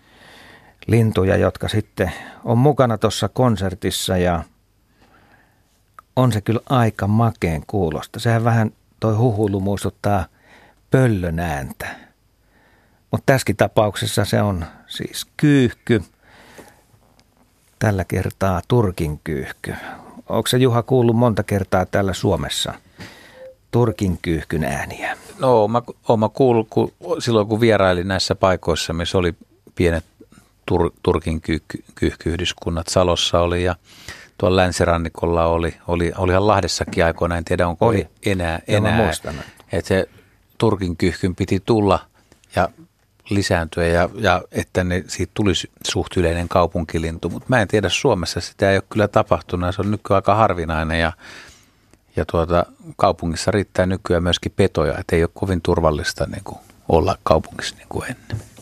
lintuja, jotka sitten on mukana tuossa konsertissa ja on se kyllä aika makeen kuulosta. Sehän vähän toi huhulu muistuttaa pöllön ääntä. Mutta tässäkin tapauksessa se on siis kyyhky. Tällä kertaa Turkin kyyhky. Onko se Juha kuullut monta kertaa täällä Suomessa Turkin kyyhkyn ääniä? No, mä, mä kuullut kun, silloin kun vierailin näissä paikoissa, missä oli pienet Tur, Turkin kyyhkyhdyskunnat Salossa oli ja tuolla länsirannikolla oli, oli, olihan Lahdessakin aikoina, en tiedä onko oli. enää. enää että se Turkin kyyhkyn piti tulla ja lisääntyä ja, ja että ne, siitä tulisi suht yleinen kaupunkilintu, mutta mä en tiedä Suomessa sitä ei ole kyllä tapahtunut se on nykyään aika harvinainen ja, Ja tuota, kaupungissa riittää nykyään myöskin petoja, että ei ole kovin turvallista niin kuin olla kaupungissa niin kuin ennen.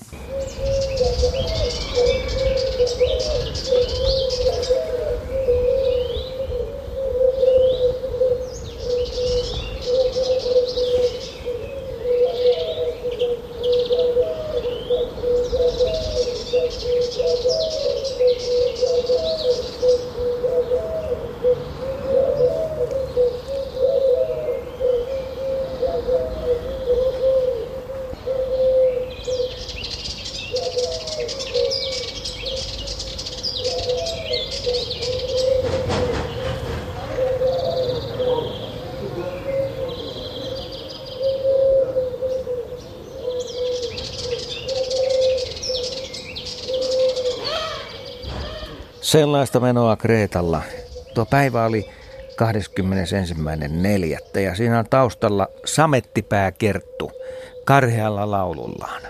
Sellaista menoa Kreetalla. Tuo päivä oli 21.4. ja siinä on taustalla samettipää Kerttu karhealla laulullaan.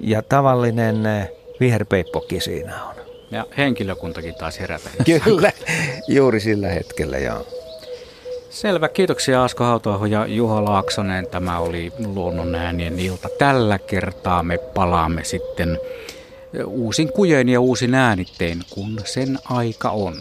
Ja tavallinen eh, viherpeippokki siinä on. Ja henkilökuntakin taas herätä. Kyllä, juuri sillä hetkellä joo. Selvä, kiitoksia Asko Hautaho ja Juha Laaksonen. Tämä oli Luonnon äänien ilta. Tällä kertaa me palaamme sitten uusin kujein ja uusin äänittein, kun sen aika on.